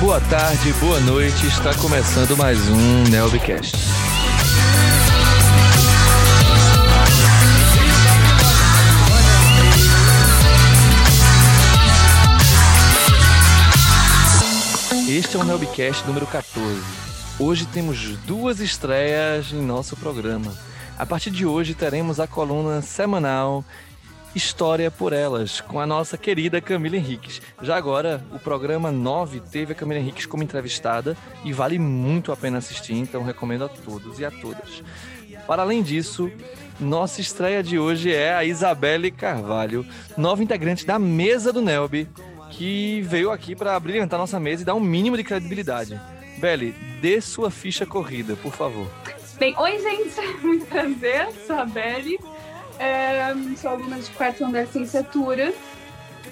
boa tarde, boa noite. Está começando mais um Nelbcast. Este é o Nelbcast número 14. Hoje temos duas estreias em nosso programa. A partir de hoje teremos a coluna semanal História por Elas, com a nossa querida Camila Henriques. Já agora, o programa 9 teve a Camila Henriques como entrevistada e vale muito a pena assistir, então recomendo a todos e a todas. Para além disso, nossa estreia de hoje é a Isabelle Carvalho, nova integrante da mesa do Nelby, que veio aqui para brilhantar nossa mesa e dar um mínimo de credibilidade. Belle, dê sua ficha corrida, por favor. Bem, oi gente, muito prazer, sou a Belle. É, sou aluna de quarto ano da licenciatura.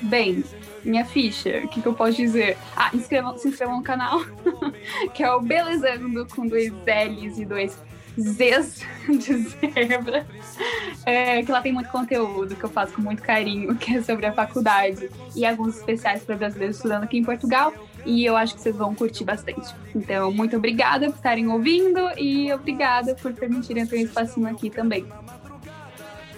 Bem, minha ficha, o que, que, eu posso dizer? Ah, inscrevam, se inscrevam no canal, que é o Belezando com dois L's e dois Z's de zebra. É, que lá tem muito conteúdo que eu faço com muito carinho, que é sobre a faculdade e alguns especiais para brasileiros estudando aqui em Portugal. E eu acho que vocês vão curtir bastante. Então, muito obrigada por estarem ouvindo e obrigada por permitirem ter um espacinho aqui também.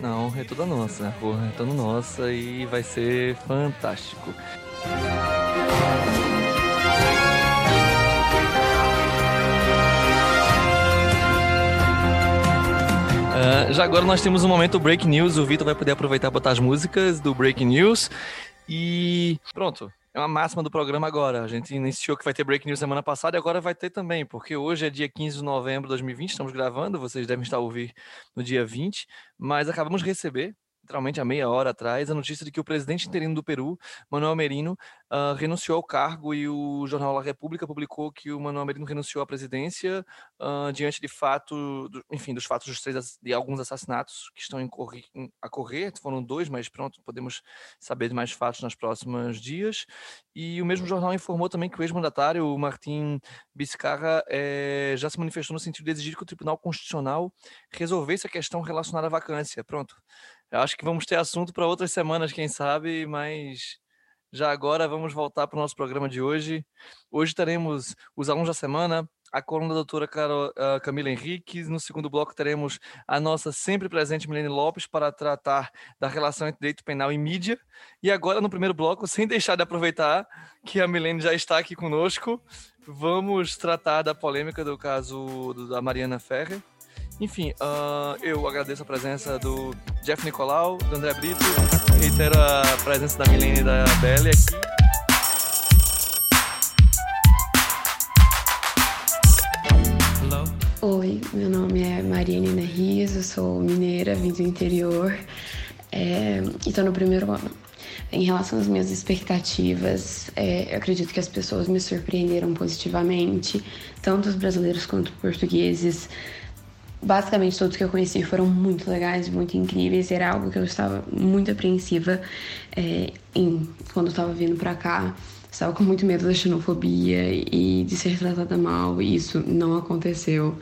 Não, é toda nossa, porra, é toda nossa e vai ser fantástico. Uh, já agora nós temos um momento Break News. O Vitor vai poder aproveitar e botar as músicas do Break News. E pronto, é uma máxima do programa agora. A gente iniciou que vai ter Break News semana passada e agora vai ter também, porque hoje é dia 15 de novembro de 2020, estamos gravando, vocês devem estar ouvir no dia 20, mas acabamos de receber literalmente há meia hora atrás, a notícia de que o presidente interino do Peru, Manuel Merino, uh, renunciou ao cargo e o jornal La República publicou que o Manuel Merino renunciou à presidência uh, diante de fato, do, enfim, dos fatos dos três, de alguns assassinatos que estão em em, a correr, foram dois, mas pronto, podemos saber de mais fatos nos próximos dias. E o mesmo jornal informou também que o ex-mandatário, Martim Biscarra, é, já se manifestou no sentido de exigir que o Tribunal Constitucional resolvesse a questão relacionada à vacância. Pronto. Eu acho que vamos ter assunto para outras semanas, quem sabe, mas já agora vamos voltar para o nosso programa de hoje. Hoje teremos os alunos da semana, a coluna da doutora uh, Camila Henrique. No segundo bloco teremos a nossa sempre presente Milene Lopes para tratar da relação entre direito penal e mídia. E agora, no primeiro bloco, sem deixar de aproveitar que a Milene já está aqui conosco, vamos tratar da polêmica do caso da Mariana Ferrer. Enfim, uh, eu agradeço a presença do Jeff Nicolau, do André Brito, reitero a presença da Milene e da Belle aqui. Oi, meu nome é Maria Nina Rios, eu sou mineira, vim do interior é, e estou no primeiro ano. Em relação às minhas expectativas, é, eu acredito que as pessoas me surpreenderam positivamente, tanto os brasileiros quanto os portugueses basicamente todos que eu conheci foram muito legais, muito incríveis. Era algo que eu estava muito apreensiva é, em, quando eu estava vindo para cá. Estava com muito medo da xenofobia e de ser tratada mal, e isso não aconteceu.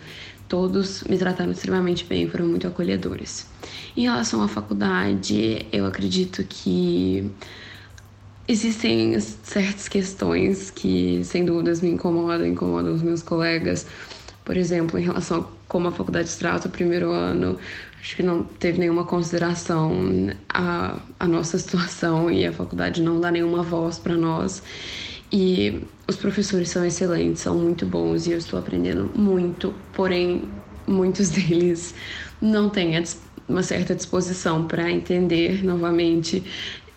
Todos me trataram extremamente bem, foram muito acolhedores. Em relação à faculdade, eu acredito que existem certas questões que, sem dúvidas, me incomodam, incomodam os meus colegas. Por exemplo, em relação a como a faculdade trata o primeiro ano, acho que não teve nenhuma consideração a, a nossa situação e a faculdade não dá nenhuma voz para nós. E os professores são excelentes, são muito bons e eu estou aprendendo muito, porém, muitos deles não têm uma certa disposição para entender novamente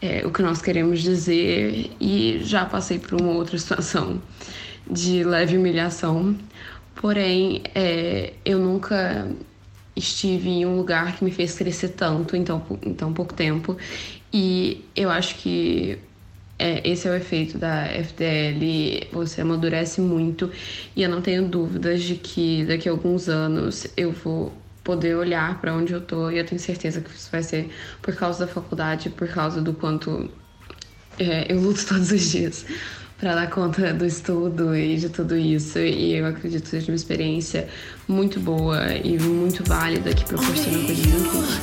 é, o que nós queremos dizer e já passei por uma outra situação de leve humilhação Porém, é, eu nunca estive em um lugar que me fez crescer tanto em tão, em tão pouco tempo. E eu acho que é, esse é o efeito da FDL, você amadurece muito. E eu não tenho dúvidas de que daqui a alguns anos eu vou poder olhar para onde eu tô. E eu tenho certeza que isso vai ser por causa da faculdade, por causa do quanto é, eu luto todos os dias para dar conta do estudo e de tudo isso. E eu acredito que seja uma experiência muito boa e muito válida que proporciona coisas incríveis.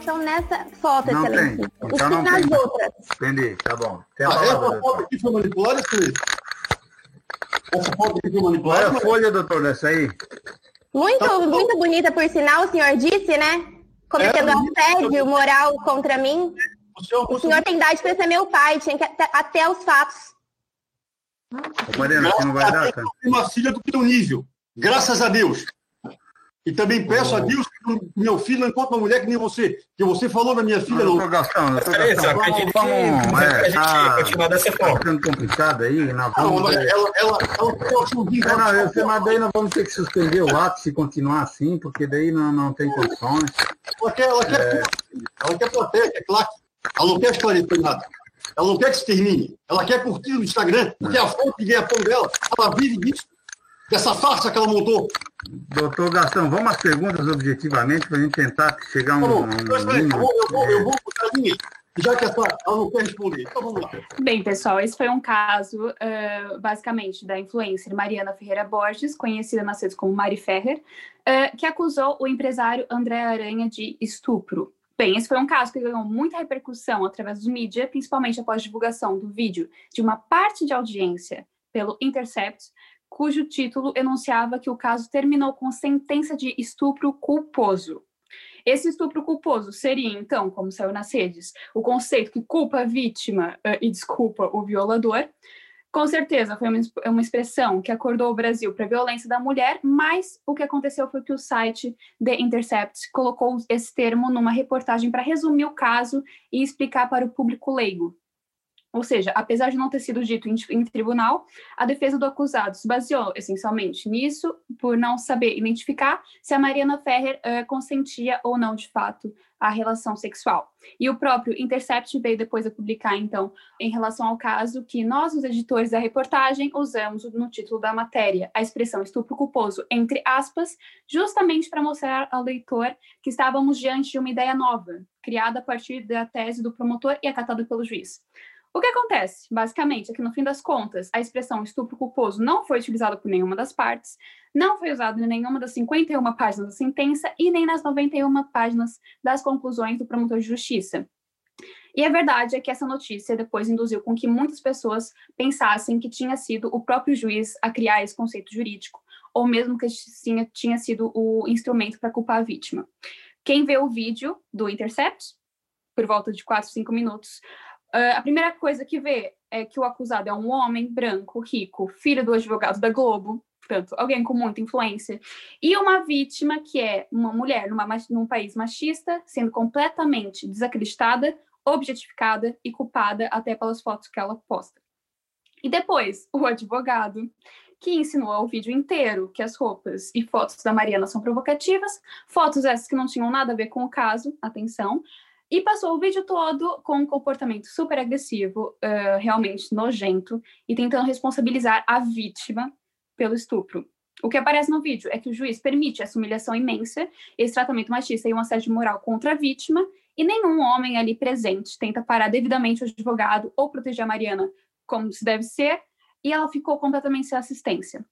Então, nessa foto, não. Tem. Então, o que nas tem. outras? Entendi, tá bom. Tem a ah, é? palavra, é uma foto que foi manipulada, Felipe? É a folha, doutor, dessa aí? Muito, muito bonita, por sinal, o senhor disse, né? Cometendo É, assédio moral contra mim. O senhor, O senhor tem idade para ser meu pai, tinha que até, até os fatos. Ô, Mariana, você não vai dar, cara? uma filha do teu nível. Graças a Deus. E também peço a Deus que o meu filho não encontre uma mulher que nem você. Que você falou da minha filha, não. Doutor É isso, Gastão, eu acredito vamos, que vamos, a é, gente tá, continuar dessa tá forma. ficando complicado aí, nós Não, vamos... mas é, ela, ela, ela tem o chuvinho. Não, não, eu sei, mas daí nós vamos ter que suspender o ato se continuar assim, porque daí não, não tem condições. Ela quer, ela quer, ela quer proteger, é claro. Ela não quer esclarecer nada. Ela não quer que se termine. Ela quer curtir no Instagram, porque é a fonte de ganha-pão dela. Ela vive disso. Dessa farsa que ela montou. Doutor Gastão, vamos às perguntas objetivamente para a gente tentar chegar a um, bom, um eu, vou, eu, vou, eu vou puxar a linha, já que essa, ela não quer responder. Então vamos lá. Bem, pessoal, esse foi um caso, uh, basicamente, da influencer Mariana Ferreira Borges, conhecida nas redes como Mari Ferrer, uh, que acusou o empresário André Aranha de estupro. Bem, esse foi um caso que ganhou muita repercussão através dos mídias, principalmente após a divulgação do vídeo de uma parte de audiência pelo Intercept, cujo título enunciava que o caso terminou com sentença de estupro culposo. Esse estupro culposo seria, então, como saiu nas redes, o conceito que culpa a vítima uh, e desculpa o violador. Com certeza, foi uma expressão que acordou o Brasil para a violência da mulher, mas o que aconteceu foi que o site The Intercept colocou esse termo numa reportagem para resumir o caso e explicar para o público leigo. Ou seja, apesar de não ter sido dito em, em, tribunal, a defesa do acusado se baseou essencialmente nisso, por não saber identificar se a Mariana Ferrer uh, consentia ou não, de fato, a relação sexual. E o próprio Intercept veio depois a publicar, então, em relação ao caso, que nós, os editores da reportagem, usamos no título da matéria a expressão estupro culposo, entre aspas, justamente para mostrar ao leitor que estávamos diante de uma ideia nova, criada a partir da tese do promotor e acatada pelo juiz. O que acontece, basicamente, é que no fim das contas, a expressão estupro culposo não foi utilizada por nenhuma das partes, não foi usada em nenhuma das 51 páginas da sentença e nem nas 91 páginas das conclusões do promotor de justiça. E a verdade é que essa notícia depois induziu com que muitas pessoas pensassem que tinha sido o próprio juiz a criar esse conceito jurídico, ou mesmo que tinha, sido o instrumento para culpar a vítima. Quem vê o vídeo do Intercept, por volta de 4, 5 minutos, Uh, a primeira coisa que vê é que o acusado é um homem branco, rico, filho do advogado da Globo, portanto, alguém com muita influência, e uma vítima que é uma mulher numa, num país machista, sendo completamente desacreditada, objetificada e culpada até pelas fotos que ela posta. E depois, o advogado, que ensinou ao vídeo inteiro que as roupas e fotos da Mariana são provocativas, fotos essas que não tinham nada a ver com o caso, atenção, e passou o vídeo todo com um comportamento super agressivo, uh, realmente nojento, e tentando responsabilizar a vítima pelo estupro. O que aparece no vídeo é que o juiz permite essa humilhação imensa, esse tratamento machista e um assédio moral contra a vítima, e nenhum homem ali presente tenta parar devidamente o advogado ou proteger a Mariana como se deve ser, e ela ficou completamente sem assistência.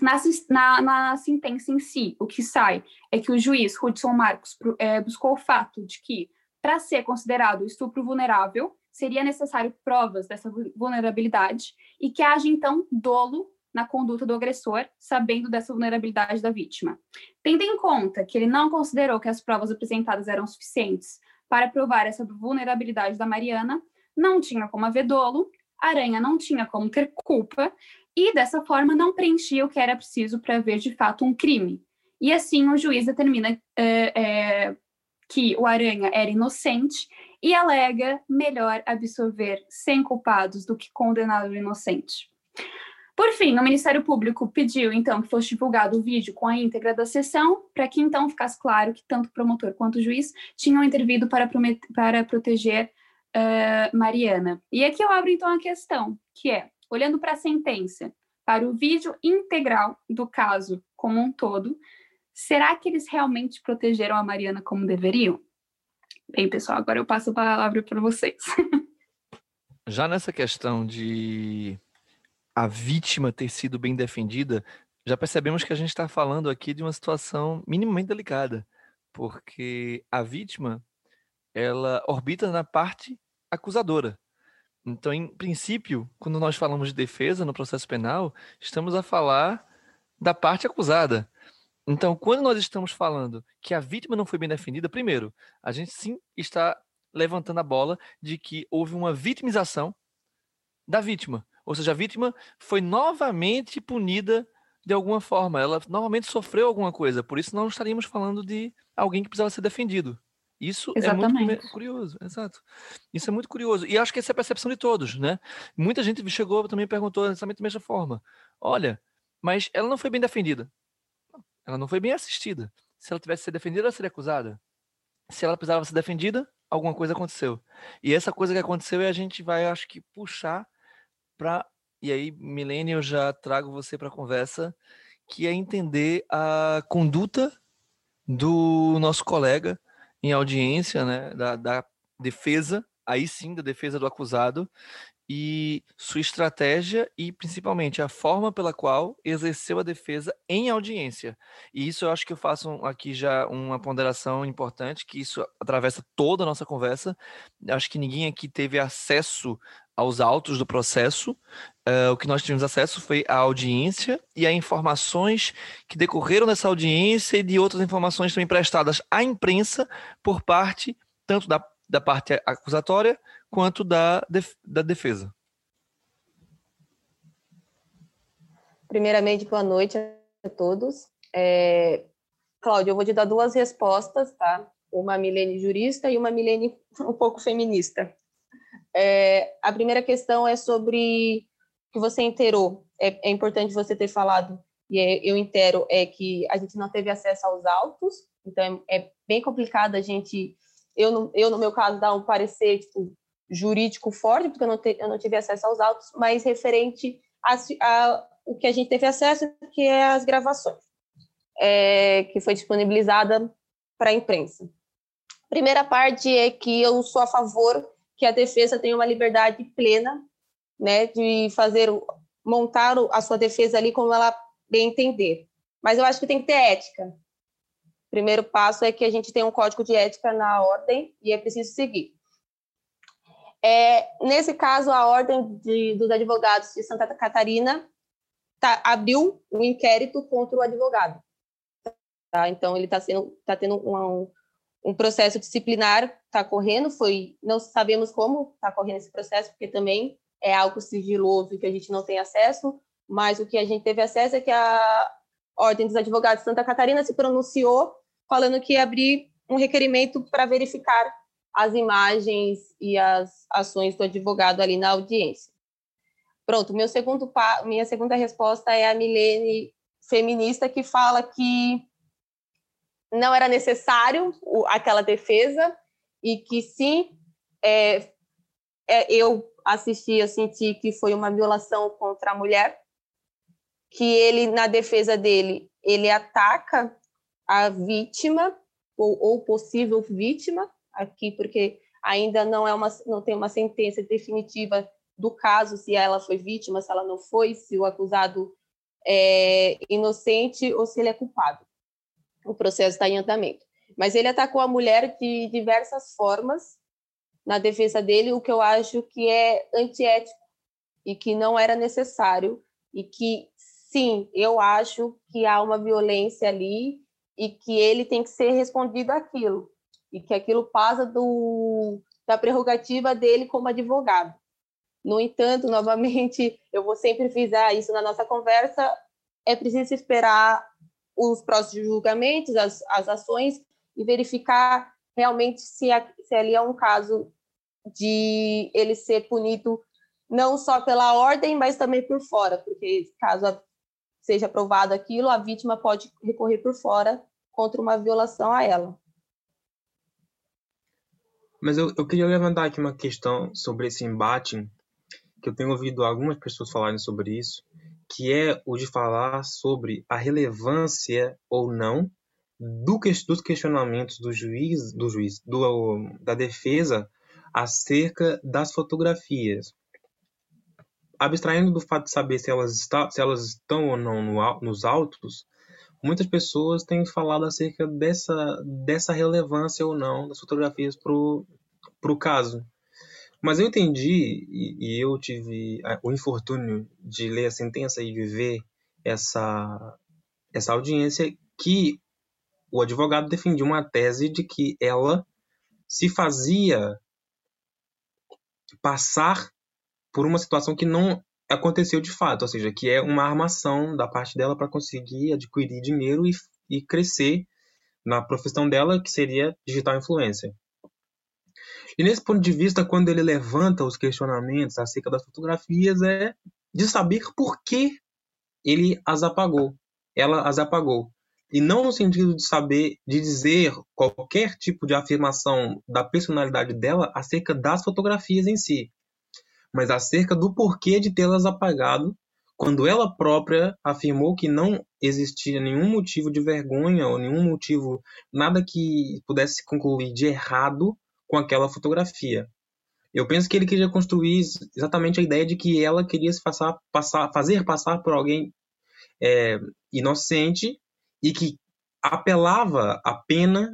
Na, na, na sentença em si, o que sai é que o juiz Hudson Marcos é, buscou o fato de que para ser considerado estupro vulnerável, seria necessário provas dessa vulnerabilidade e que haja, então, dolo na conduta do agressor, sabendo dessa vulnerabilidade da vítima. Tendo em conta que ele não considerou que as provas apresentadas eram suficientes para provar essa vulnerabilidade da Mariana, não tinha como haver dolo, Aranha não tinha como ter culpa e, dessa forma, não preenchia o que era preciso para haver, de fato, um crime. E assim o juiz determina é, é, que o Aranha era inocente e alega melhor absolver sem culpados do que condenar o inocente. Por fim, o Ministério Público pediu, então, que fosse divulgado o vídeo com a íntegra da sessão, para que então ficasse claro que tanto o promotor quanto o juiz tinham intervido para, para proteger uh, Mariana. E aqui eu abro, então, a questão, que é, olhando para a sentença, para o vídeo integral do caso como um todo, será que eles realmente protegeram a Mariana como deveriam? Bem, pessoal, agora eu passo a palavra para vocês. Já nessa questão de a vítima ter sido bem defendida, já percebemos que a gente está falando aqui de uma situação minimamente delicada, porque a vítima ela orbita na parte acusadora. Então, em princípio, quando nós falamos de defesa no processo penal, estamos a falar da parte acusada. Então, quando nós estamos falando que a vítima não foi bem defendida, primeiro, a gente sim está levantando a bola de que houve uma vitimização da vítima. Ou seja, a vítima foi novamente punida de alguma forma. Ela novamente sofreu alguma coisa. Por isso, não estaríamos falando de alguém que precisava ser defendido. Isso Exatamente. é muito curioso, exato. Isso é muito curioso. E acho que essa é a percepção de todos, né? Muita gente chegou também perguntou exatamente da mesma forma. Olha, mas ela não foi bem defendida. Ela não foi bem assistida. Se ela tivesse sido defendida, ela seria acusada. Se ela precisava ser defendida, alguma coisa aconteceu. E essa coisa que aconteceu é a gente vai, acho que, puxar para. E aí, Milene, eu já trago você para a conversa, que é entender a conduta do nosso colega em audiência, né, da, da defesa, aí sim, da defesa do acusado, e sua estratégia e principalmente a forma pela qual exerceu a defesa em audiência. E isso eu acho que eu faço aqui já uma ponderação importante, que isso atravessa toda a nossa conversa. Acho que ninguém aqui teve acesso aos autos do processo. Uh, o que nós tivemos acesso foi a audiência e a informações que decorreram dessa audiência e de outras informações também prestadas à imprensa por parte tanto da, da parte acusatória quanto da, def, da defesa. Primeiramente, boa noite a todos. É, Cláudio, eu vou te dar duas respostas, tá? Uma Milene jurista e uma Milene um pouco feminista. É, a primeira questão é sobre que você inteirou. É, é importante você ter falado, e é, eu inteiro, é que a gente não teve acesso aos autos, então é, é bem complicado a gente, eu no, eu no meu caso, dar um parecer tipo, jurídico forte, porque eu não, te, eu não tive acesso aos autos, mas referente a, a que a gente teve acesso, que é as gravações, é, que foi disponibilizada para a imprensa. Primeira parte é que eu sou a favor que a defesa tenha uma liberdade plena, né, de fazer montar a sua defesa ali como ela bem entender. Mas eu acho que tem que ter ética. O primeiro passo é que a gente tem um código de ética na ordem e é preciso seguir. É, nesse caso, a ordem de, dos advogados de Santa Catarina tá, abriu um inquérito contra o advogado. Tá? Então, ele está tá tendo um, um processo disciplinar está correndo, foi não sabemos como está correndo esse processo, porque também é algo sigiloso que a gente não tem acesso, mas o que a gente teve acesso é que a Ordem dos Advogados de Santa Catarina se pronunciou falando que ia abrir um requerimento para verificar as imagens e as ações do advogado ali na audiência. Pronto, meu segundo minha segunda resposta é a Milene feminista que fala que não era necessário aquela defesa e que sim, é, é, eu assisti, eu senti que foi uma violação contra a mulher, que ele, na defesa dele, ele ataca a vítima ou, ou possível vítima aqui, porque ainda não é uma não tem uma sentença definitiva do caso se ela foi vítima, se ela não foi, se o acusado é inocente ou se ele é culpado o processo está em andamento. Mas ele atacou a mulher de diversas formas na defesa dele, o que eu acho que é antiético e que não era necessário e que sim, eu acho que há uma violência ali e que ele tem que ser respondido aquilo e que aquilo passa do da prerrogativa dele como advogado. No entanto, novamente, eu vou sempre frisar isso na nossa conversa, é preciso esperar os próximos julgamentos, as, as ações, e verificar realmente se, se ali é um caso de ele ser punido não só pela ordem, mas também por fora, porque caso seja aprovado aquilo, a vítima pode recorrer por fora contra uma violação a ela. Mas eu, eu queria levantar aqui uma questão sobre esse embate, que eu tenho ouvido algumas pessoas falarem sobre isso, que é o de falar sobre a relevância ou não do, dos questionamentos do juiz, do juiz, do, da defesa acerca das fotografias. Abstraindo do fato de saber se elas, está, se elas estão ou não no, nos autos, muitas pessoas têm falado acerca dessa, dessa relevância ou não das fotografias para o caso. Mas eu entendi, e, e eu tive o infortúnio de ler a sentença e de ver essa, essa audiência, que o advogado defendia uma tese de que ela se fazia passar por uma situação que não aconteceu de fato, ou seja, que é uma armação da parte dela para conseguir adquirir dinheiro e, e crescer na profissão dela, que seria digital influencer. E nesse ponto de vista, quando ele levanta os questionamentos acerca das fotografias, é de saber por que ele as apagou, ela as apagou. E não no sentido de saber, de dizer qualquer tipo de afirmação da personalidade dela acerca das fotografias em si, mas acerca do porquê de tê-las apagado, quando ela própria afirmou que não existia nenhum motivo de vergonha ou nenhum motivo, nada que pudesse concluir de errado com aquela fotografia. Eu penso que ele queria construir exatamente a ideia de que ela queria se passar, passar, fazer passar por alguém é, inocente e que apelava à pena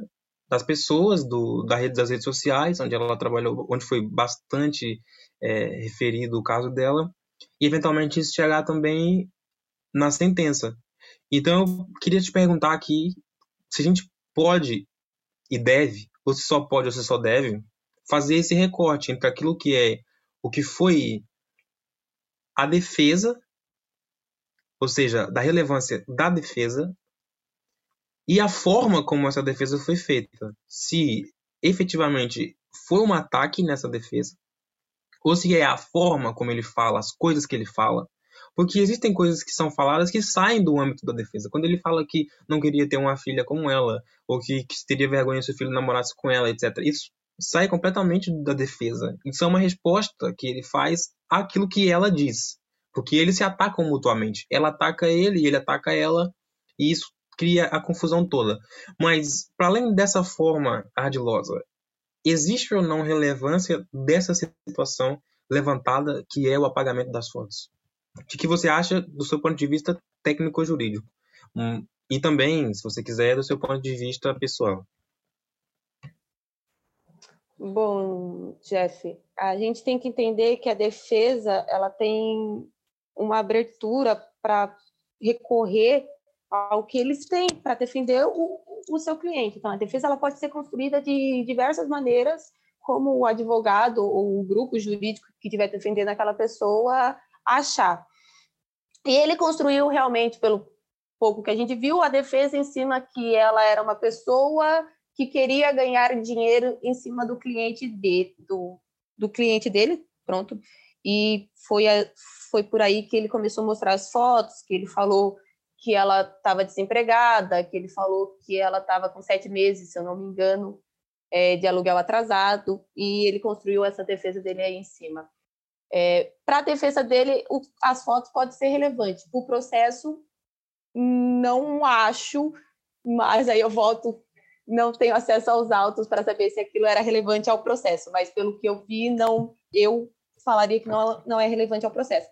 das pessoas do, da rede, das redes sociais, onde ela trabalhou, onde foi bastante é, referido o caso dela, e eventualmente isso chegar também na sentença. Então, eu queria te perguntar aqui se a gente pode e deve, ou se só pode ou se só deve, fazer esse recorte entre aquilo que é o que foi a defesa, ou seja, da relevância da defesa, e a forma como essa defesa foi feita. Se efetivamente foi um ataque nessa defesa, ou se é a forma como ele fala, as coisas que ele fala. Porque existem coisas que são faladas que saem do âmbito da defesa. Quando ele fala que não queria ter uma filha como ela, ou que, que teria vergonha se o filho namorasse com ela, etc. Isso sai completamente da defesa. Isso é uma resposta que ele faz àquilo que ela diz. Porque eles se atacam mutuamente. Ela ataca ele e ele ataca ela, e isso cria a confusão toda. Mas, para além dessa forma ardilosa, existe ou não relevância dessa situação levantada que é o apagamento das fotos? O que você acha do seu ponto de vista técnico-jurídico? Hum, e também, se você quiser, do seu ponto de vista pessoal. Bom, Jeff, a gente tem que entender que a defesa ela tem uma abertura para recorrer ao que eles têm para defender o, o seu cliente. Então, a defesa ela pode ser construída de diversas maneiras, como o advogado ou o grupo jurídico que estiver defendendo aquela pessoa achar. E ele construiu realmente, pelo pouco que a gente viu, a defesa em cima que ela era uma pessoa que queria ganhar dinheiro em cima do cliente dele, do, do cliente dele, pronto. E foi, a, foi por aí que ele começou a mostrar as fotos, que ele falou que ela estava desempregada, que ele falou que ela estava com sete meses, se eu não me engano, é, de aluguel atrasado, e ele construiu essa defesa dele aí em cima. É, Para a defesa dele, o, as fotos podem ser relevantes. O processo, não acho, mas aí eu volto, não tenho acesso aos autos para saber se aquilo era relevante ao processo, mas pelo que eu vi, não, eu falaria que não, não é relevante ao processo.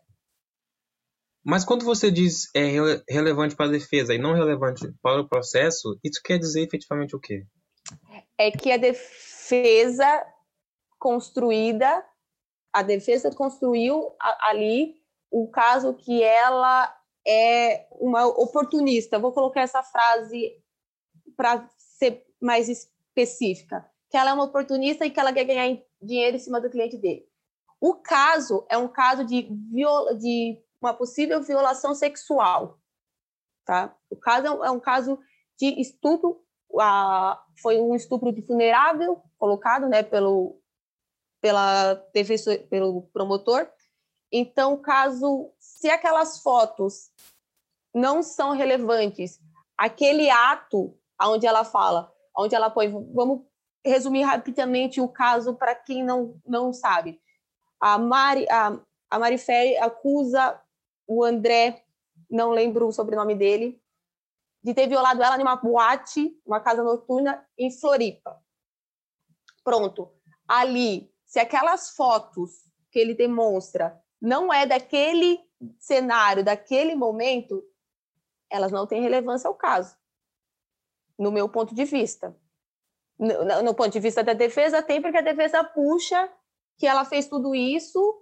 Mas quando você diz é relevante para a defesa e não relevante para o processo, isso quer dizer efetivamente o quê? É que a defesa construída, a defesa construiu ali o caso que ela é uma oportunista. Vou colocar essa frase para ser mais específica, que ela é uma oportunista e que ela quer ganhar dinheiro em cima do cliente dele. O caso é um caso de, viola, de uma possível violação sexual. Tá? O caso é um é caso de estupro, a, foi um estupro de vulnerável colocado né, pelo, pela defensor, pelo promotor. Então, caso se aquelas fotos não são relevantes, aquele ato onde ela fala, onde ela põe, vamos resumir rapidamente o caso para quem não, não sabe. A Mari, a, a Marifé acusa o André, não lembro o sobrenome dele, de ter violado ela em uma boate, uma casa noturna em Floripa. Pronto. Ali, se aquelas fotos que ele demonstra não é daquele cenário, daquele momento, elas não têm relevância ao caso, no meu ponto de vista. No, no ponto de vista da defesa, tem porque a defesa puxa que ela fez tudo isso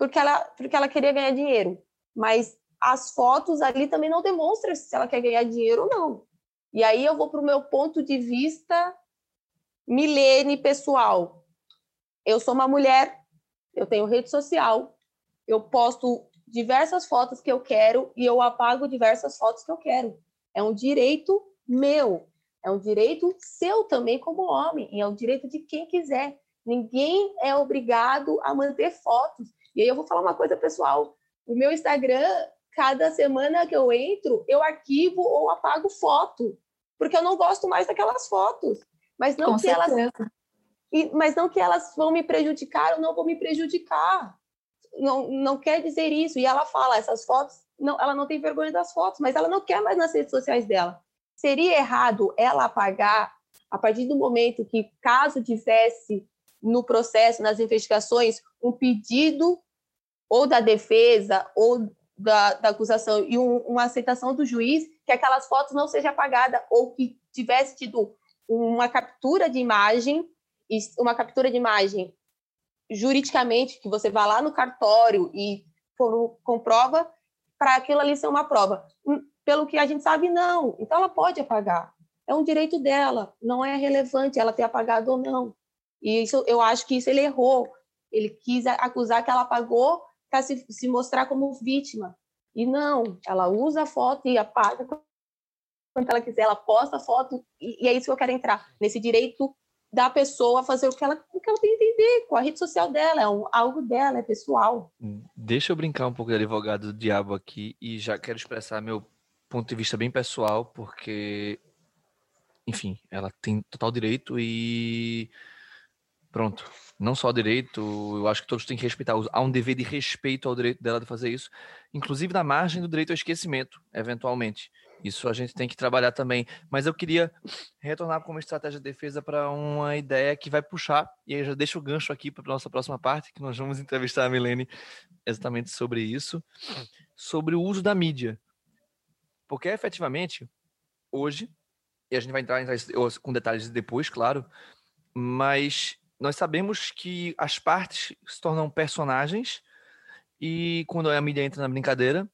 porque ela, porque ela queria ganhar dinheiro. Mas as fotos ali também não demonstram se ela quer ganhar dinheiro ou não. E aí eu vou para o meu ponto de vista milene pessoal. Eu sou uma mulher, eu tenho rede social, eu posto diversas fotos que eu quero e eu apago diversas fotos que eu quero. É um direito meu, é um direito seu também como homem, e é um direito de quem quiser. Ninguém é obrigado a manter fotos. E aí eu vou falar uma coisa pessoal. O meu Instagram, cada semana que eu entro, eu arquivo ou apago foto, porque eu não gosto mais daquelas fotos. Mas não Com que certeza. elas mas não que elas vão me prejudicar ou não vão me prejudicar. Não, não quer dizer isso. E ela fala, essas fotos, não, ela não tem vergonha das fotos, mas ela não quer mais nas redes sociais dela. Seria errado ela apagar a partir do momento que, caso tivesse no processo, nas investigações, um pedido ou da defesa ou da, da acusação e um, uma aceitação do juiz que aquelas fotos não sejam apagadas ou que tivesse tido uma captura de imagem, uma captura de imagem juridicamente, que você vá lá no cartório e comprova para aquilo ali ser uma prova. Hum, pelo que a gente sabe, não. Então ela pode apagar. É um direito dela, não é relevante ela ter apagado ou não. E isso, eu acho que isso ele errou. Ele quis acusar que ela apagou para se, se mostrar como vítima. E não, ela usa a foto e apaga quando ela quiser, ela posta a foto, e, e, é isso que eu quero entrar, nesse direito da pessoa fazer o que ela, o que ela tem que entender com a rede social dela, é um, algo dela, é pessoal. Deixa eu brincar um pouco de advogado do diabo aqui, e já quero expressar meu ponto de vista bem pessoal, porque, enfim, ela tem total direito e Pronto. Não só direito, eu acho que todos têm que respeitar. Há um dever de respeito ao direito dela de fazer isso, inclusive na margem do direito ao esquecimento, eventualmente. Isso a gente tem que trabalhar também. Mas eu queria retornar como estratégia de defesa para uma ideia que vai puxar, e aí já deixo o gancho aqui para a nossa próxima parte, que nós vamos entrevistar a Milene exatamente sobre isso, sobre o uso da mídia. Porque efetivamente, hoje, e a gente vai entrar com detalhes depois, claro, mas nós sabemos que as partes se tornam personagens e quando a mídia entra na brincadeira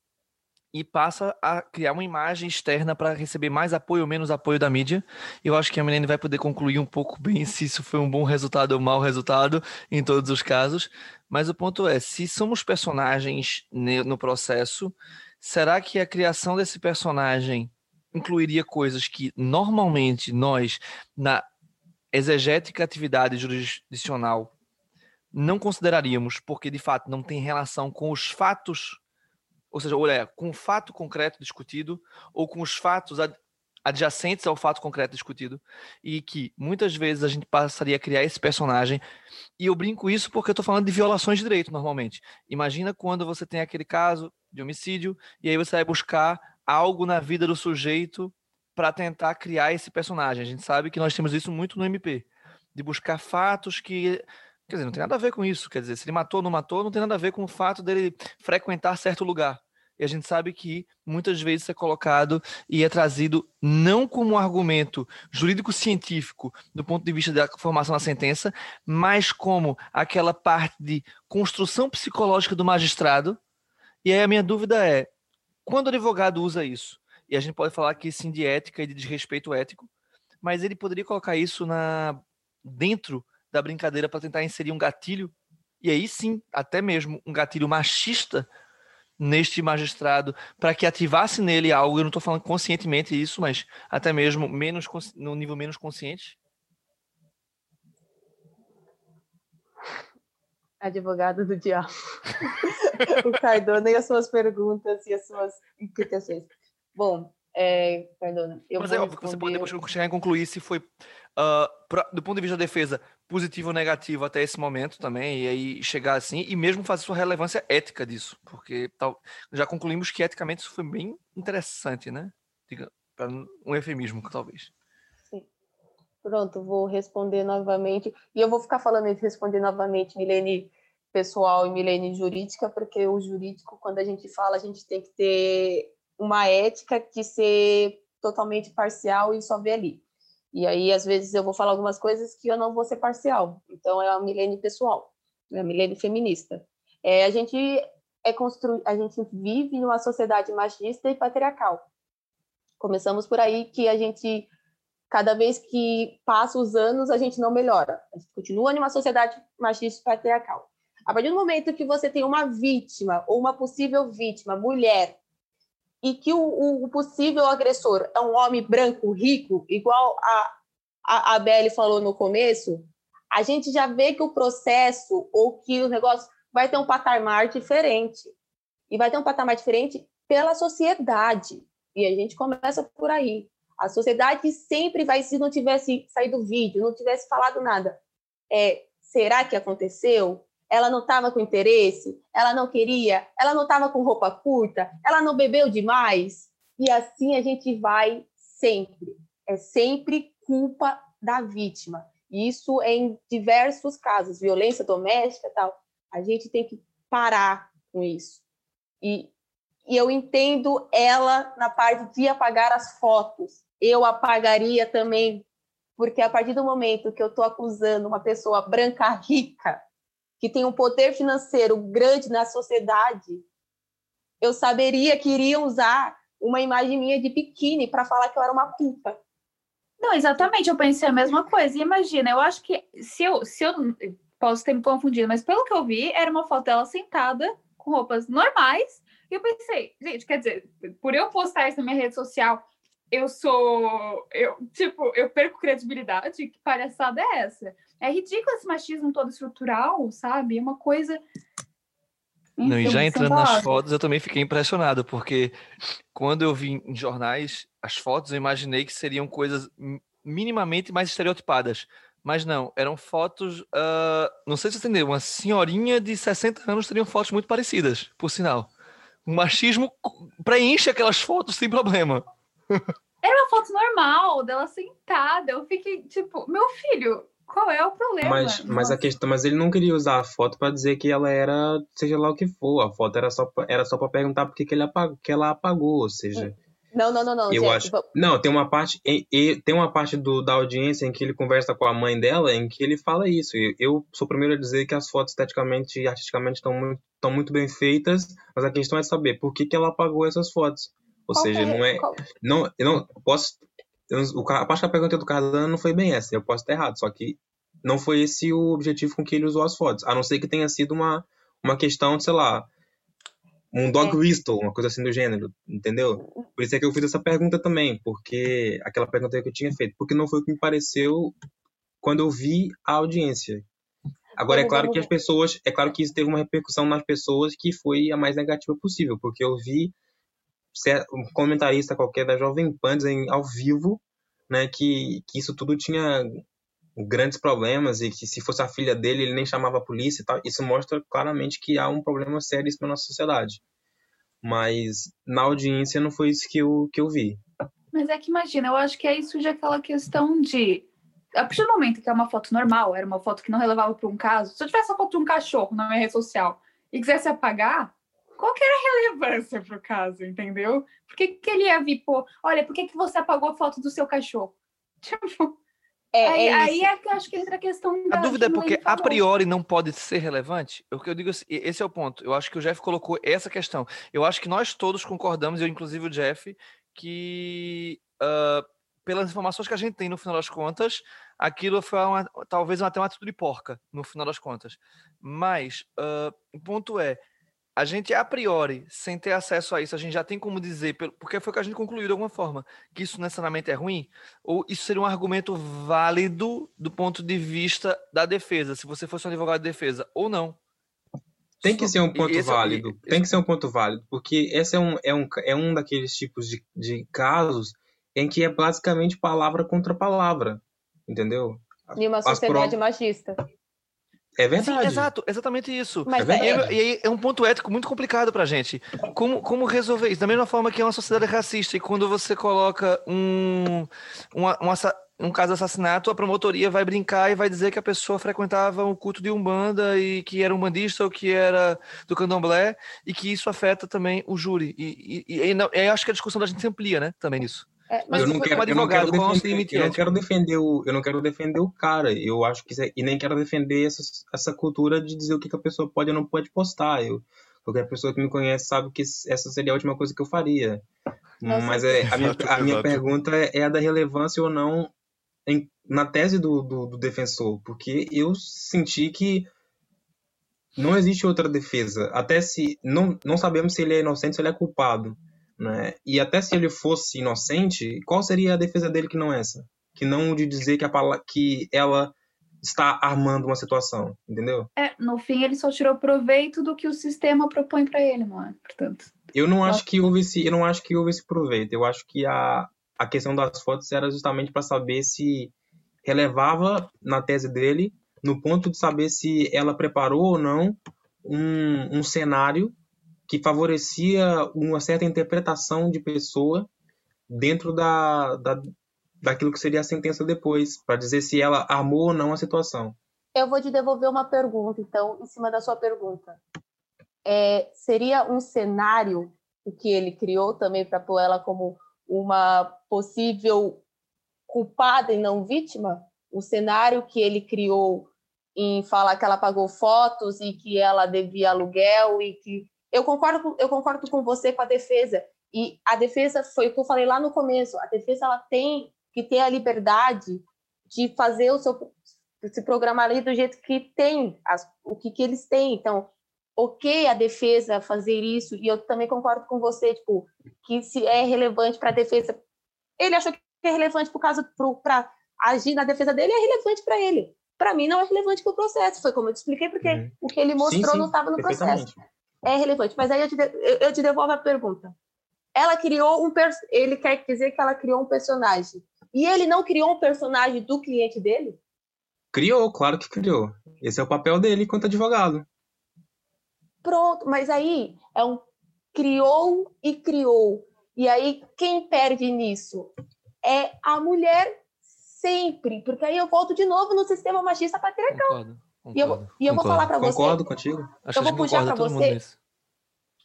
e passa a criar uma imagem externa para receber mais apoio ou menos apoio da mídia. Eu acho que a Milene vai poder concluir um pouco bem se isso foi um bom resultado ou um mau resultado em todos os casos. Mas o ponto é, se somos personagens no processo, será que a criação desse personagem incluiria coisas que normalmente nós, na exegética atividade jurisdicional não consideraríamos, porque de fato não tem relação com os fatos, ou seja, ou é, com o fato concreto discutido ou com os fatos adjacentes ao fato concreto discutido, e que muitas vezes a gente passaria a criar esse personagem. E eu brinco isso porque eu estou falando de violações de direito normalmente. Imagina quando você tem aquele caso de homicídio e aí você vai buscar algo na vida do sujeito para tentar criar esse personagem. A gente sabe que nós temos isso muito no MP, de buscar fatos que Quer dizer, não tem nada a ver com isso. Quer dizer, se ele matou ou não matou, não tem nada a ver com o fato dele frequentar certo lugar. E a gente sabe que muitas vezes é colocado e é trazido não como um argumento jurídico-científico do ponto de vista da formação da sentença, mas como aquela parte de construção psicológica do magistrado. E aí a minha dúvida é: quando o advogado usa isso, e a gente pode falar aqui sim de ética e de desrespeito ético, mas ele poderia colocar isso na dentro da brincadeira para tentar inserir um gatilho, e aí sim, até mesmo um gatilho machista neste magistrado, para que ativasse nele algo, eu não estou falando conscientemente isso, mas até mesmo menos no nível menos consciente? Advogado do diabo. o Cardona e as suas perguntas e as suas implicações. Bom, é, perdona. Eu Mas é óbvio que você pode depois chegar em concluir se foi, uh, pra, do ponto de vista da defesa, positivo ou negativo até esse momento também, e aí chegar assim, e mesmo fazer sua relevância ética disso, porque tal, já concluímos que eticamente isso foi bem interessante, né? Diga, um eufemismo, talvez. Pronto, vou responder novamente. E eu vou ficar falando de responder novamente, Milene pessoal e Milene jurídica, porque o jurídico, quando a gente fala, a gente tem que ter uma ética de ser totalmente parcial e só ver ali. E aí, às vezes, eu vou falar algumas coisas que eu não vou ser parcial. Então, é a milênio pessoal, é a milênio feminista. É, a gente é constru... a gente vive numa sociedade machista e patriarcal. Começamos por aí que a gente, cada vez que passa os anos, a gente não melhora. A gente continua numa sociedade machista e patriarcal. A partir do momento que você tem uma vítima ou uma possível vítima, mulher, e que o, o possível agressor é um homem branco, rico, igual a, a, a Belle falou no começo, a gente já vê que o processo ou que o negócio vai ter um patamar diferente. E vai ter um patamar diferente pela sociedade. E a gente começa por aí. A sociedade sempre vai, se não tivesse saído vídeo, não tivesse falado nada, é, será que aconteceu? Ela não estava com interesse, ela não queria, ela não estava com roupa curta, ela não bebeu demais. E assim a gente vai sempre. É sempre culpa da vítima. E isso é em diversos casos, violência doméstica tal. A gente tem que parar com isso. E, e eu entendo ela na parte de apagar as fotos. Eu apagaria também, porque a partir do momento que eu estou acusando uma pessoa branca rica que tem um poder financeiro grande na sociedade, eu saberia que iriam usar uma imagem minha de biquíni para falar que eu era uma puta. Não, exatamente, eu pensei a mesma coisa. E imagina, eu acho que se eu, se eu posso ter me confundido, mas pelo que eu vi, era uma foto dela sentada com roupas normais. E eu pensei, gente, quer dizer, por eu postar isso na minha rede social, eu sou. Eu, tipo, eu perco credibilidade? Que palhaçada é essa? É ridículo esse machismo todo estrutural, sabe? É uma coisa. Não, e já entrando nas fotos, eu também fiquei impressionado, porque quando eu vi em jornais as fotos, eu imaginei que seriam coisas minimamente mais estereotipadas. Mas não, eram fotos. Uh, não sei se você entendeu, uma senhorinha de 60 anos teriam fotos muito parecidas, por sinal. O machismo preenche aquelas fotos sem problema. Era uma foto normal dela sentada. Eu fiquei tipo, meu filho, qual é o problema? Mas, mas a questão, mas ele não queria usar a foto para dizer que ela era, seja lá o que for. A foto era só era só para perguntar por que, ele apagou, que ela apagou, ou seja. Não, não, não, não. Eu gente, acho. Não, tem uma parte, e, tem uma parte do, da audiência em que ele conversa com a mãe dela, em que ele fala isso. Eu, eu sou o primeiro a dizer que as fotos esteticamente e artisticamente estão muito, estão muito bem feitas, mas a questão é saber por que, que ela apagou essas fotos. Ou Qual seja, é? não é. Qual? Não, eu não posso. O, a parte da pergunta do Cardano não foi bem essa, eu posso estar errado, só que não foi esse o objetivo com que ele usou as fotos. A não ser que tenha sido uma, uma questão, sei lá, um dog é. whistle, uma coisa assim do gênero, entendeu? Por isso é que eu fiz essa pergunta também, porque aquela pergunta que eu tinha feito, porque não foi o que me pareceu quando eu vi a audiência. Agora, é claro que as pessoas, é claro que isso teve uma repercussão nas pessoas que foi a mais negativa possível, porque eu vi um comentarista qualquer da Jovem Pan em, ao vivo, né, que, que isso tudo tinha grandes problemas e que se fosse a filha dele ele nem chamava a polícia e tal. Isso mostra claramente que há um problema sério na nossa sociedade. Mas na audiência não foi isso que eu, que eu vi. Mas é que imagina, eu acho que aí surge aquela questão de. A partir do momento que é uma foto normal, era uma foto que não relevava para um caso, se eu tivesse a foto de um cachorro na minha rede social e quisesse apagar, qual que era a relevância pro caso, entendeu? Por que, que ele ia vir, pô, olha, por que, que você apagou a foto do seu cachorro? Tipo. É, aí, é aí é que eu acho que entra a questão da. A dúvida é porque a priori não pode ser relevante. O que eu digo assim, esse é o ponto. Eu acho que o Jeff colocou essa questão. Eu acho que nós todos concordamos, eu inclusive o Jeff, que uh, pelas informações que a gente tem no final das contas, aquilo foi uma, talvez até uma atitude porca no final das contas. Mas uh, o ponto é a gente, a priori, sem ter acesso a isso, a gente já tem como dizer, porque foi o que a gente concluiu de alguma forma, que isso necessariamente é ruim? Ou isso seria um argumento válido do ponto de vista da defesa, se você fosse um advogado de defesa, ou não? Tem que ser um ponto esse, é válido, esse, tem que ser um ponto válido, porque esse é um, é um, é um daqueles tipos de, de casos em que é basicamente palavra contra palavra, entendeu? Em uma sociedade pro... machista. É verdade. Sim, exato, exatamente isso. Mas É verdade. E aí é um ponto ético muito complicado pra gente. Como, como resolver isso? Da mesma forma que é uma sociedade racista, e quando você coloca um, um, um, assa- um caso de assassinato, a promotoria vai brincar e vai dizer que a pessoa frequentava um culto de Umbanda e que era umbandista ou que era do candomblé, e que isso afeta também o júri. E, e, e eu acho que a discussão da gente se amplia, né? Também nisso. É, Mas eu não quero, eu não quero é defender, eu não quero defender o, eu não quero defender o cara. Eu acho que é- e nem quero defender essa, essa cultura de dizer o que, que a pessoa pode ou não pode postar. Eu, qualquer pessoa que me conhece sabe que essa seria a última coisa que eu faria. Não, Mas é, a minha, a minha pergunta é a da relevância ou não em- na tese do, do, do defensor, porque eu senti que não existe outra defesa. Até se não, não sabemos se ele é inocente, se ele é culpado, né? E até se ele fosse inocente, qual seria a defesa dele que não essa? Que não o de dizer que a que ela está armando uma situação, entendeu? É, no fim, ele só tirou proveito do que o sistema propõe pra ele, é? Portanto. Eu não acho que houve esse, eu não acho que houve esse proveito. Eu acho que a, a questão das fotos era justamente para saber se relevava na tese dele, no ponto de saber se ela preparou ou não um, um cenário que favorecia uma certa interpretação de pessoa dentro da, da daquilo que seria a sentença depois, para dizer se ela armou ou não a situação. Eu vou te devolver uma pergunta, então, em cima da sua pergunta. É, seria um cenário o que ele criou também para pôr ela como uma possível culpada e não vítima? O cenário que ele criou em falar que ela pagou fotos e que ela devia aluguel e que eu concordo com, eu concordo com você com a defesa e a defesa foi o que eu falei lá no começo a defesa ela tem que ter a liberdade de fazer o seu se programar ali do jeito que tem, as, o que, que eles têm. Então, ok a defesa fazer isso, e eu também concordo com você, tipo, que se é relevante para a defesa. Ele achou que é relevante por causa para agir na defesa dele, é relevante para ele. Para mim, não é relevante para o processo. Foi como eu te expliquei, porque Uhum. o que ele mostrou Sim, sim, não estava no processo. É relevante. Mas aí eu te, de- eu, te devolvo a pergunta. Ela criou um. Ele quer dizer que ela criou um personagem. E ele não criou um personagem do cliente dele? Criou, claro que criou. Esse é o papel dele enquanto advogado. Pronto, mas aí é um criou e criou. E aí quem perde nisso é a mulher sempre, porque aí eu volto de novo no sistema machista patriarcal. Concordo. E eu, concordo, e eu vou concordo. falar para você, Concordo contigo. Acho eu vou puxar mundo você.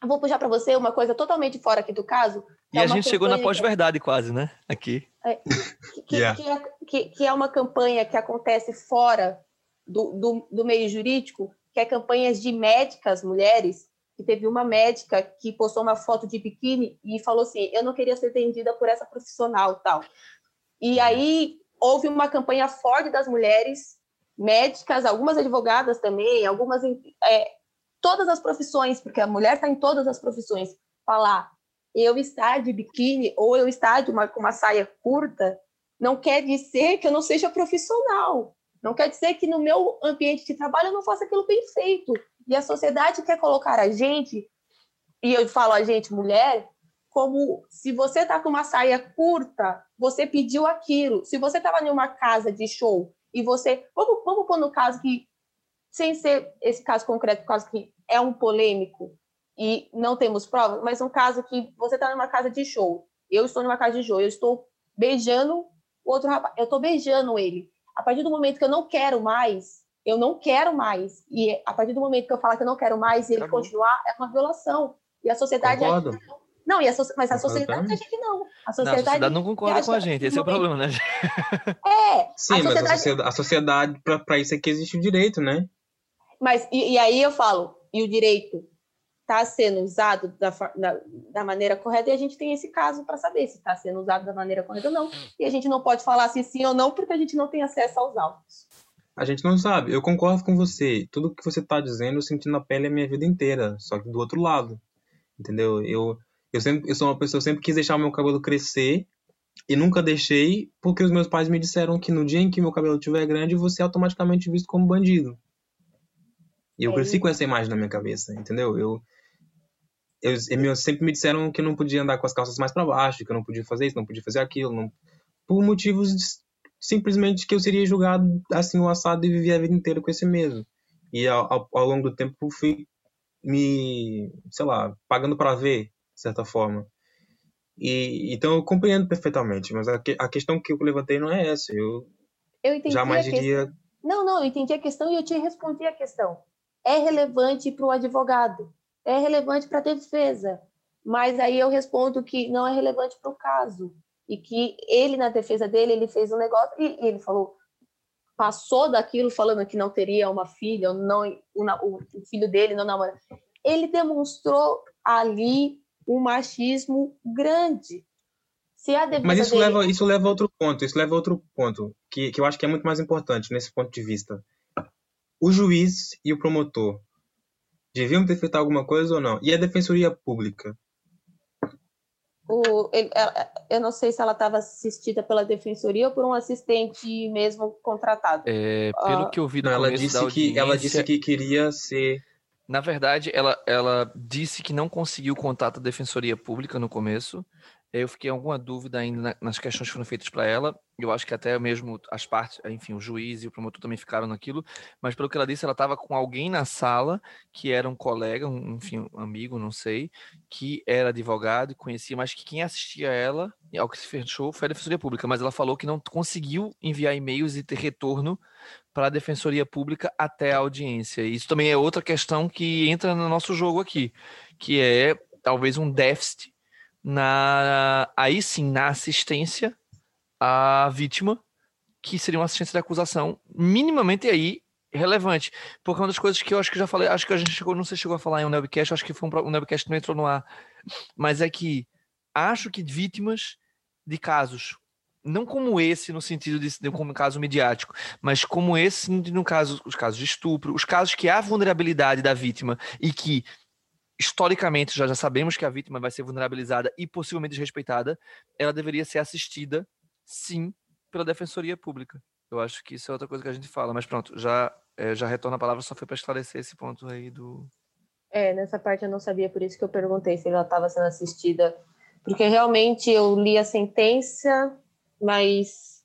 eu vou puxar para você uma coisa totalmente fora aqui do caso. E é a uma gente chegou na campanha que- pós-verdade quase, né? Aqui. que, que- Yeah. que é, que- que é uma campanha que acontece fora do, do, do meio jurídico, que é campanhas de médicas mulheres, que teve uma médica que postou uma foto de biquíni e falou assim, eu não queria ser atendida por essa profissional tal. E aí houve uma campanha forte das mulheres médicas, algumas advogadas também, algumas é, todas as profissões, porque a mulher está em todas as profissões, falar eu estar de biquíni ou eu estar de uma, com uma saia curta não quer dizer que eu não seja profissional. Não quer dizer que no meu ambiente de trabalho eu não faça aquilo bem feito. E a sociedade quer colocar a gente, e eu falo a gente, mulher, como se você está com uma saia curta, você pediu aquilo. Se você estava em uma casa de show e você. Vamos, vamos pôr no caso que, sem ser esse caso concreto, por causa que é um polêmico e não temos provas, mas um caso que você está numa casa de show, eu estou numa casa de show, eu estou beijando o outro rapaz, eu estou beijando ele. A partir do momento que eu não quero mais, eu não quero mais, e a partir do momento que eu falar que eu não quero mais e ele continuar, é uma violação. E a sociedade Concordo. não. Não, e a mas a sociedade acha que não. A Não, a sociedade, sociedade não concorda com a gente, esse é o problema, né? É, Sim, a mas a sociedade sociedade, a sociedade para isso é que existe o direito, né? Mas, e, e aí eu falo, e o direito está sendo usado da, da, da maneira correta, e a gente tem esse caso para saber se está sendo usado da maneira correta ou não. E a gente não pode falar se sim ou não, porque a gente não tem acesso aos autos. A gente não sabe. Eu concordo com você. Tudo que você está dizendo eu senti na pele a minha vida inteira, só que do outro lado. Entendeu? Eu, eu, sempre, eu sou uma pessoa que sempre quis deixar o meu cabelo crescer e nunca deixei, porque os meus pais me disseram que no dia em que meu cabelo estiver grande, você é automaticamente visto como bandido. E eu É cresci isso. com essa imagem na minha cabeça, entendeu? Eu, eu, eu sempre me disseram que eu não podia andar com as calças mais para baixo, que eu não podia fazer isso, não podia fazer aquilo, não, por motivos de- simplesmente que eu seria julgado assim o assado e viver a vida inteira com esse medo. E ao, ao, ao longo do tempo fui me, sei lá, pagando para ver, de certa forma. E, então eu compreendo perfeitamente, mas a, que, a questão que eu levantei não é essa. Eu, eu entendi jamais a diria. questão. Não, não, eu entendi a questão e eu te respondi a questão. É relevante para o advogado, é relevante para a defesa, mas aí eu respondo que não é relevante para o caso e que ele na defesa dele ele fez um negócio e, e ele falou passou daquilo falando que não teria uma filha, não o, o filho dele não namora. Ele demonstrou ali um machismo grande. Se a Mas isso dele... leva isso leva a outro ponto, isso leva a outro ponto que, que eu acho que é muito mais importante nesse ponto de vista. O juiz e o promotor deviam ter feito alguma coisa ou não? E a defensoria pública? O, ele, eu não sei se ela estava assistida pela defensoria ou por um assistente mesmo contratado. É, pelo Ah, que eu vi Não, ela disse que ela disse que queria ser Na verdade, ela, ela disse que não conseguiu contato da Defensoria Pública no começo. Eu fiquei alguma dúvida ainda na- nas questões que foram feitas para ela. Eu acho que até mesmo as partes, enfim, o juiz e o promotor também ficaram naquilo. Mas pelo que ela disse, ela estava com alguém na sala que era um colega, um, enfim, um amigo, não sei, que era advogado e conhecia, mas que quem assistia a ela, ao que se fechou, foi a Defensoria Pública. Mas ela falou que não conseguiu enviar e-mails e ter retorno para a Defensoria Pública até a audiência. Isso também é outra questão que entra no nosso jogo aqui, que é talvez um déficit na aí sim na assistência à vítima, que seria uma assistência de acusação minimamente aí relevante. Porque uma das coisas que eu acho que já falei, acho que a gente chegou, não sei se chegou a falar em um Nebcast, acho que foi um, um que não entrou no ar, mas é que acho que vítimas de casos não como esse no sentido de, como caso midiático, mas como esse no caso os casos de estupro, os casos que há vulnerabilidade da vítima e que historicamente já, já sabemos que a vítima vai ser vulnerabilizada e possivelmente desrespeitada, ela deveria ser assistida, sim, pela Defensoria Pública. Eu acho que isso é outra coisa que a gente fala, mas pronto, já, eh, já retorno a palavra, só foi para esclarecer esse ponto aí do. É, nessa parte eu não sabia, por isso que eu perguntei se ela estava sendo assistida. Porque realmente eu li a sentença, mas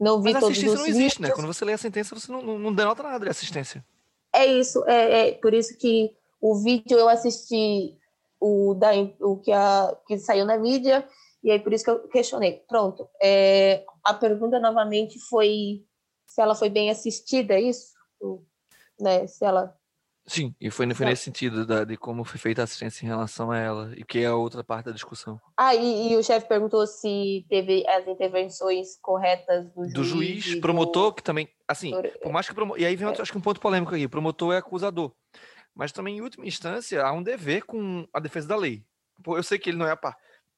não vi Mas todos assistência os não existe, né? vídeos. Quando você lê a sentença, você não, não, não denota nada de assistência. É isso, é, é por isso que o vídeo eu assisti o, da, o que, a, que saiu na mídia, e aí por isso que eu questionei. Pronto, é, a pergunta novamente foi se ela foi bem assistida, é isso? Né, se ela Sim, e foi, foi nesse sentido da, de como foi feita a assistência em relação a ela, e que é a outra parte da discussão. Ah, e, e o chefe perguntou se teve as intervenções corretas do juiz. Do juiz, do- promotor, que também, assim, por mais que promo... E aí vem outro, acho que um ponto polêmico aqui, promotor é acusador. Mas também, em última instância, há um dever com a defesa da lei. Eu sei que ele não é a par...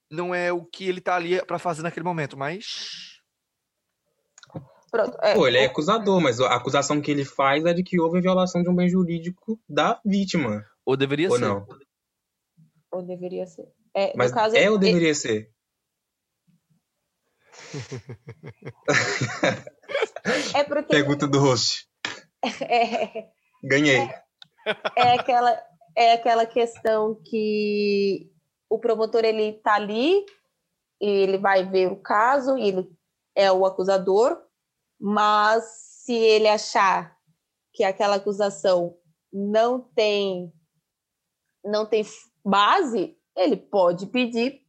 não é o que ele tá ali para fazer naquele momento, mas Pronto, é, Pô, ele é acusador, mas a acusação que ele faz é de que houve violação de um bem jurídico da vítima. ou deveria Ou ser. não? ou deveria ser. É, Mas no caso, é ou deveria ser? é porque Pergunta do host. é, Ganhei. é aquela é aquela questão que o promotor ele tá ali e ele vai ver o caso e ele é o acusador, mas se ele achar que aquela acusação não tem não tem base, ele pode pedir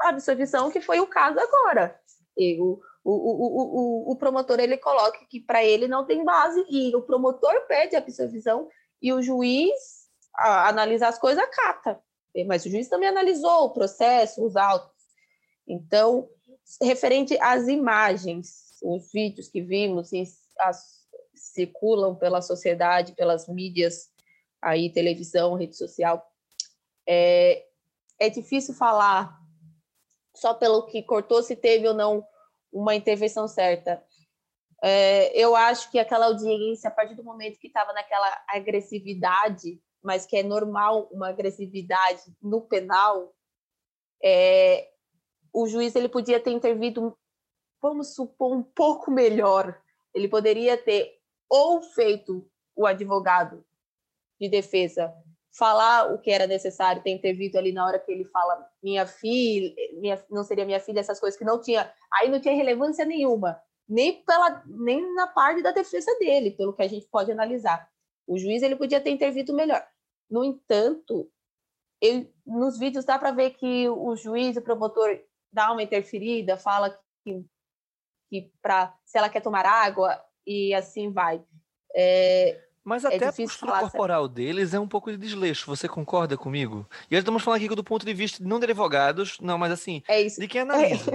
a absolvição, que foi o caso agora. E o, o, o, o, o promotor ele coloca que para ele não tem base e o promotor pede a absolvição e o juiz a, analisa as coisas, acata. Mas o juiz também analisou o processo, os autos. Então, referente às imagens, os vídeos que vimos e as, circulam pela sociedade, pelas mídias, aí televisão, rede social, é, é difícil falar só pelo que cortou se teve ou não uma intervenção certa. É, eu acho que aquela audiência, a partir do momento que estava naquela agressividade, mas que é normal uma agressividade no penal, é, o juiz ele podia ter intervido, vamos supor, um pouco melhor. Ele poderia ter ou feito o advogado de defesa falar o que era necessário, ter intervido ali na hora que ele fala minha filha, minha, não seria minha filha, essas coisas que não tinha, aí não tinha relevância nenhuma, nem pela nem na parte da defesa dele, pelo que a gente pode analisar. O juiz ele podia ter intervido melhor. No entanto, ele, nos vídeos dá para ver que o juiz, o promotor, dá uma interferida, fala que, que para se ela quer tomar água e assim vai. É, Mas até a postura corporal deles é um pouco de desleixo, você concorda comigo? E estamos falando aqui do ponto de vista não de advogados, não, mas assim, é isso. de quem analisa.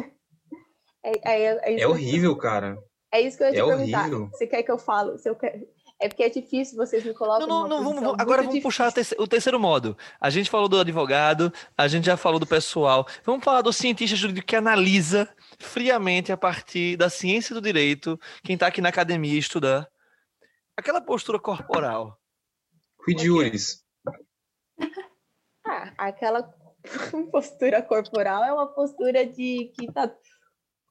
É, é, é, é horrível, cara. É isso que eu ia te é perguntar. Horrível. Você quer que eu falo? Se eu quero... É porque é difícil, vocês me colocam. Não, não, não vamos, agora vamos difícil. puxar o terceiro modo. A gente falou do advogado, a gente já falou do pessoal. Vamos falar do cientista jurídico que analisa friamente a partir da ciência do direito, quem está aqui na academia estudar. Aquela postura corporal. Quid juris. Ah, aquela postura corporal é uma postura de que tá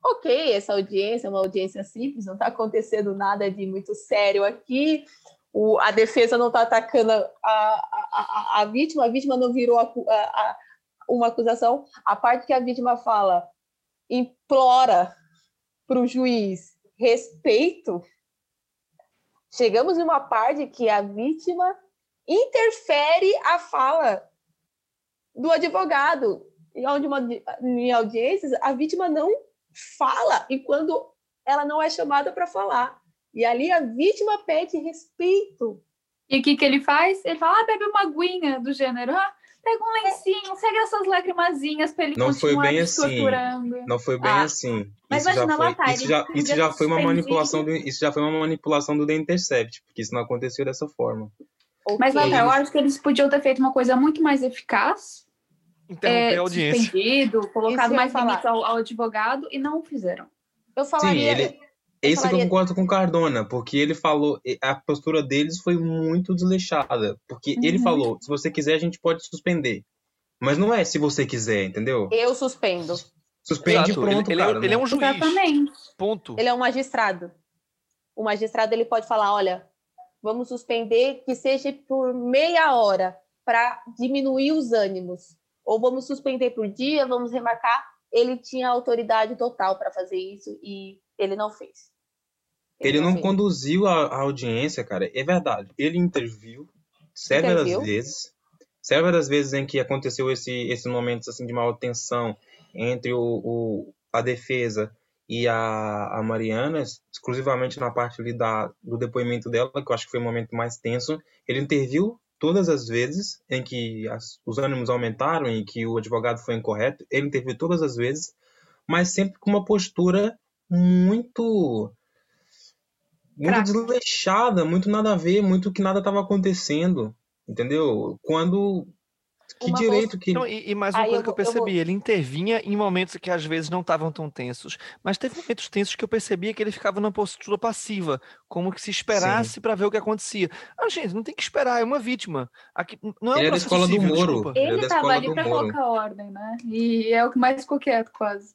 ok, essa audiência é uma audiência simples, não está acontecendo nada de muito sério aqui, o, a defesa não está atacando a, a, a, a, vítima, a vítima não virou uma acusação, a parte que a vítima fala implora para o juiz respeito, chegamos numa parte que a vítima interfere a fala do advogado. E onde uma, em audiências, a vítima não fala e quando ela não é chamada para falar. E ali a vítima pede respeito. E o que, que ele faz? Ele fala, ah, bebe uma aguinha do gênero, ah, pega um lencinho, segue essas lacrimazinhas para ele não continuar foi bem assim. torturando. Não foi bem Ah, assim. mas isso já imagina, foi, lá tá, isso já, isso já foi uma suspendido. manipulação do, isso já foi uma manipulação do The Intercept, porque isso não aconteceu dessa forma. Mas, Ok. Natal, eu acho que eles podiam ter feito uma coisa muito mais eficaz. Interromper é, a audiência. suspendido, colocado eu mais limites ao, ao advogado e não o fizeram. Eu Sim, falaria. ele, é isso que eu concordo com o Cardona, porque ele falou, a postura deles foi muito desleixada, porque ele Uhum. falou, se você quiser a gente pode suspender, mas não é se você quiser, entendeu? Eu suspendo. Suspende Exato, pronto, ele, ele, cara. é, ele é um juiz. Exatamente. Ponto. Ele é um magistrado. O magistrado ele pode falar, olha, vamos suspender que seja por meia hora para diminuir os ânimos, ou vamos suspender por dia, vamos remarcar. Ele tinha autoridade total para fazer isso e ele não fez. Ele não fez. conduziu a, a audiência, cara. É verdade. Ele interviu severas Interviu. vezes. Severas vezes em que aconteceu esse, esses momentos assim, de maior tensão entre o, o- a defesa e a, a Mariana, exclusivamente na parte ali da, do depoimento dela, que eu acho que foi o momento mais tenso. Ele interviu todas as vezes em que as- os ânimos aumentaram e que o advogado foi incorreto. Ele interviu todas as vezes, mas sempre com uma postura muito muito desleixada, muito nada a ver, muito que nada estava acontecendo, entendeu? Quando que Uma direito que Não, e, e mais uma Aí coisa eu que eu vou- eu vou- percebi, ele intervinha em momentos que às vezes não estavam tão tensos, mas teve momentos tensos que eu percebia que ele ficava numa postura passiva, como que se esperasse para ver o que acontecia. Ah, gente, não tem que esperar, é uma vítima. Aqui não é um Ele é da escola do civil, Moro. desculpa. Ele é Ele estava ali do para colocar ordem, né? E é o que mais ficou quieto, quase.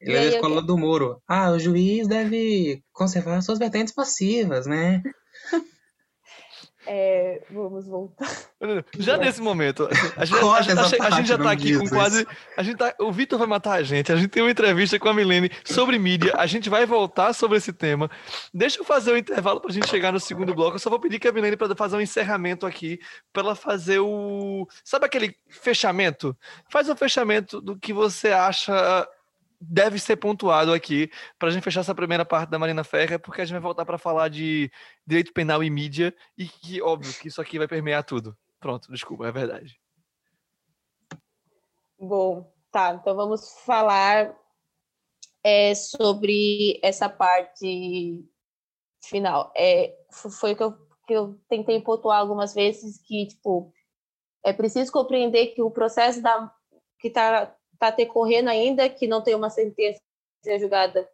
ele é da escola do Moro. Ah, o juiz deve conservar suas vertentes passivas, né? É, vamos voltar. Já nesse momento, a gente, a gente tá che- a gente já parte, tá aqui com quase. A gente tá, o Vitor vai matar a gente. A gente tem uma entrevista com a Milene sobre mídia. A gente vai voltar sobre esse tema. Deixa eu fazer o intervalo pra gente chegar no segundo bloco. Eu só vou pedir que a Milene para fazer um encerramento aqui, para ela fazer o. Sabe aquele fechamento? Faz um fechamento do que você acha deve ser pontuado aqui para a gente fechar essa primeira parte da Marina Ferrer, porque a gente vai voltar para falar de direito penal e mídia e que óbvio que isso aqui vai permear tudo. Pronto, desculpa, é verdade. Bom, tá. Então vamos falar é, sobre essa parte final. É, foi que eu, que eu tentei pontuar algumas vezes que, tipo, é preciso compreender que o processo da, que está tá decorrendo ainda, que não tem uma sentença julgada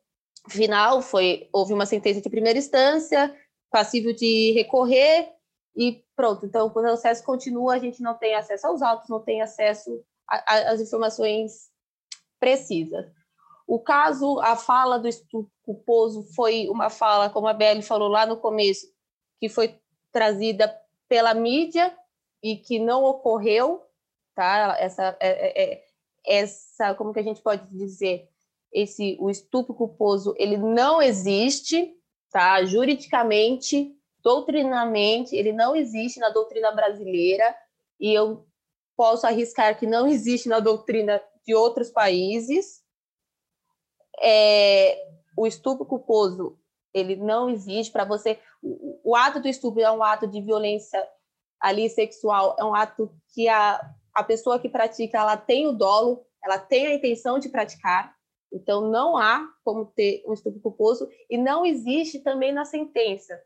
final, foi houve uma sentença de primeira instância, passível de recorrer e pronto. Então o processo continua, a gente não tem acesso aos autos, não tem acesso às informações precisas. O caso, a fala do estupro culposo foi uma fala, como a Belle falou lá no começo, que foi trazida pela mídia e que não ocorreu, tá? Essa, é, é, é, essa, como que a gente pode dizer, esse o estupro culposo, ele não existe, tá? Juridicamente, doutrinamente, ele não existe na doutrina brasileira e eu posso arriscar que não existe na doutrina de outros países. É, o estupro culposo, ele não existe para você. O, o, ato do estupro é um ato de violência ali sexual, é um ato que a, a pessoa que pratica, ela tem o dolo, ela tem a intenção de praticar, então não há como ter um estupro culposo e não existe também na sentença.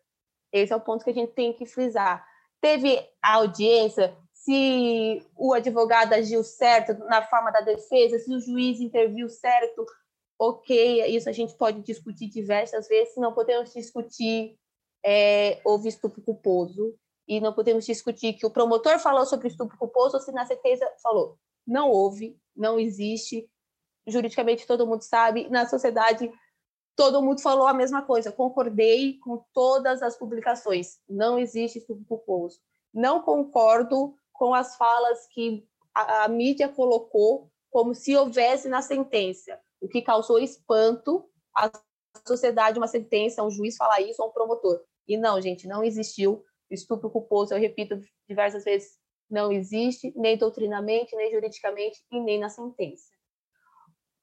Esse é o ponto que a gente tem que frisar. Teve a audiência, se o advogado agiu certo na forma da defesa, se o juiz interviu certo, ok, isso a gente pode discutir diversas vezes, não podemos discutir é, houve estupro culposo, e não podemos discutir que o promotor falou sobre estupro culposo ou se na sentença falou. Não houve, não existe, juridicamente todo mundo sabe, na sociedade todo mundo falou a mesma coisa, concordei com todas as publicações, não existe estupro culposo. Não concordo com as falas que a, a mídia colocou como se houvesse na sentença, o que causou espanto à sociedade, uma sentença, um juiz falar isso ou um promotor. E não, gente, não existiu estupro culposo, eu repito diversas vezes, não existe, nem doutrinamente, nem juridicamente e nem na sentença.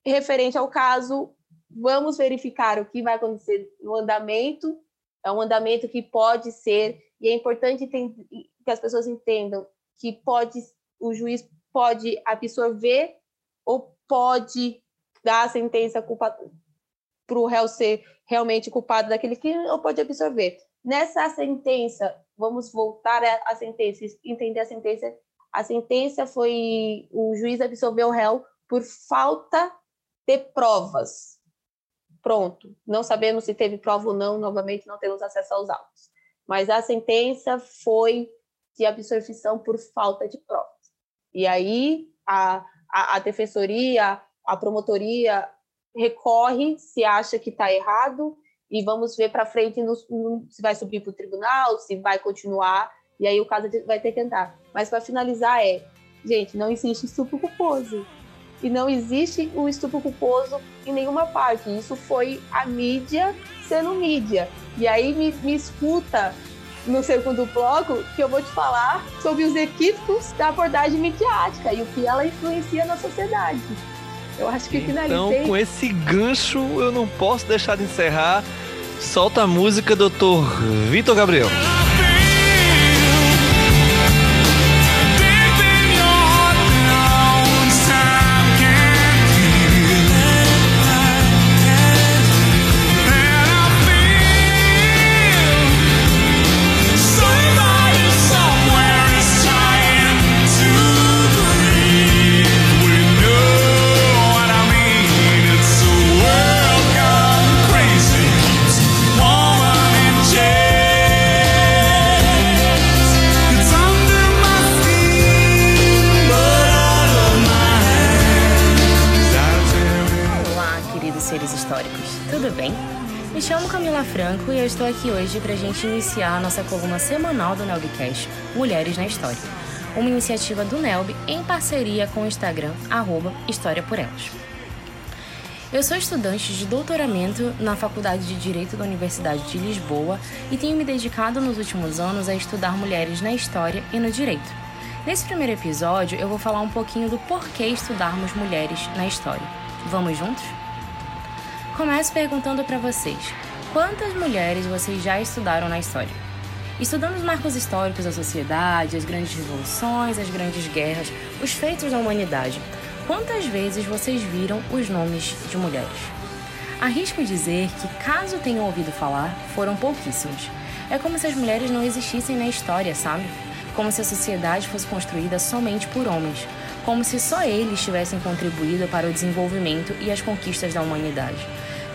Referente ao caso, vamos verificar o que vai acontecer no andamento. É um andamento que pode ser, e é importante que as pessoas entendam que pode, o juiz pode absorver ou pode dar a sentença para o réu ser realmente culpado daquele crime ou pode absorver. Nessa sentença, vamos voltar à sentença, entender a sentença. A sentença foi o juiz absolveu o réu por falta de provas. Pronto. Não sabemos se teve prova ou não, novamente não temos acesso aos autos. Mas a sentença foi de absolvição por falta de provas. E aí a, a, a defensoria, a promotoria recorre se acha que está errado e vamos ver para frente no, no, se vai subir para o tribunal, se vai continuar, e aí o caso vai ter que andar. Mas para finalizar é, gente, não existe estupro culposo. E não existe o estupro culposo em nenhuma parte. Isso foi a mídia sendo mídia. E aí me, me escuta no segundo bloco que eu vou te falar sobre os equívocos da abordagem midiática e o que ela influencia na sociedade. Eu acho que finalizei. Então, com esse gancho, eu não posso deixar de encerrar. Solta a música, doutor Vitor Gabriel. Aqui hoje para a gente iniciar a nossa coluna semanal do Nelbcast, Mulheres na História, uma iniciativa do Nelb em parceria com o Instagram, arroba História por Elas. Eu sou estudante de doutoramento na Faculdade de Direito da Universidade de Lisboa e tenho me dedicado nos últimos anos a estudar mulheres na história e no direito. Nesse primeiro episódio, eu vou falar um pouquinho do porquê estudarmos mulheres na história. Vamos juntos? Começo perguntando para vocês: Quantas mulheres vocês já estudaram na história? Estudando os marcos históricos da sociedade, as grandes revoluções, as grandes guerras, os feitos da humanidade, quantas vezes vocês viram os nomes de mulheres? Arrisco dizer que, caso tenham ouvido falar, foram pouquíssimos. É como se as mulheres não existissem na história, sabe? Como se a sociedade fosse construída somente por homens, como se só eles tivessem contribuído para o desenvolvimento e as conquistas da humanidade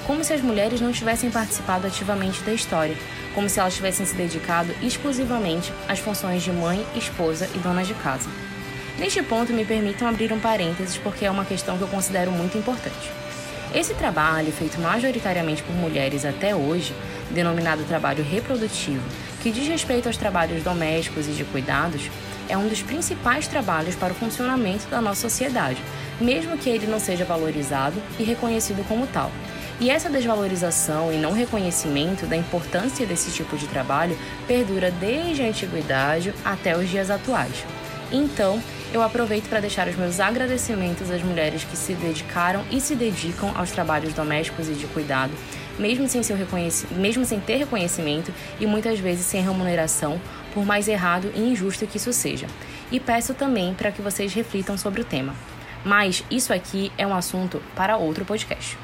como se as mulheres não tivessem participado ativamente da história, como se elas tivessem se dedicado exclusivamente às funções de mãe, esposa e dona de casa. Neste ponto, me permitam abrir um parênteses porque é uma questão que eu considero muito importante. Esse trabalho, feito majoritariamente por mulheres até hoje, denominado trabalho reprodutivo, que diz respeito aos trabalhos domésticos e de cuidados, é um dos principais trabalhos para o funcionamento da nossa sociedade, mesmo que ele não seja valorizado e reconhecido como tal, E essa desvalorização e não reconhecimento da importância desse tipo de trabalho perdura desde a antiguidade até os dias atuais. Então, eu aproveito para deixar os meus agradecimentos às mulheres que se dedicaram e se dedicam aos trabalhos domésticos e de cuidado, mesmo sem, seu mesmo sem ter reconhecimento e muitas vezes sem remuneração, por mais errado e injusto que isso seja. E peço também para que vocês reflitam sobre o tema. Mas isso aqui é um assunto para outro podcast.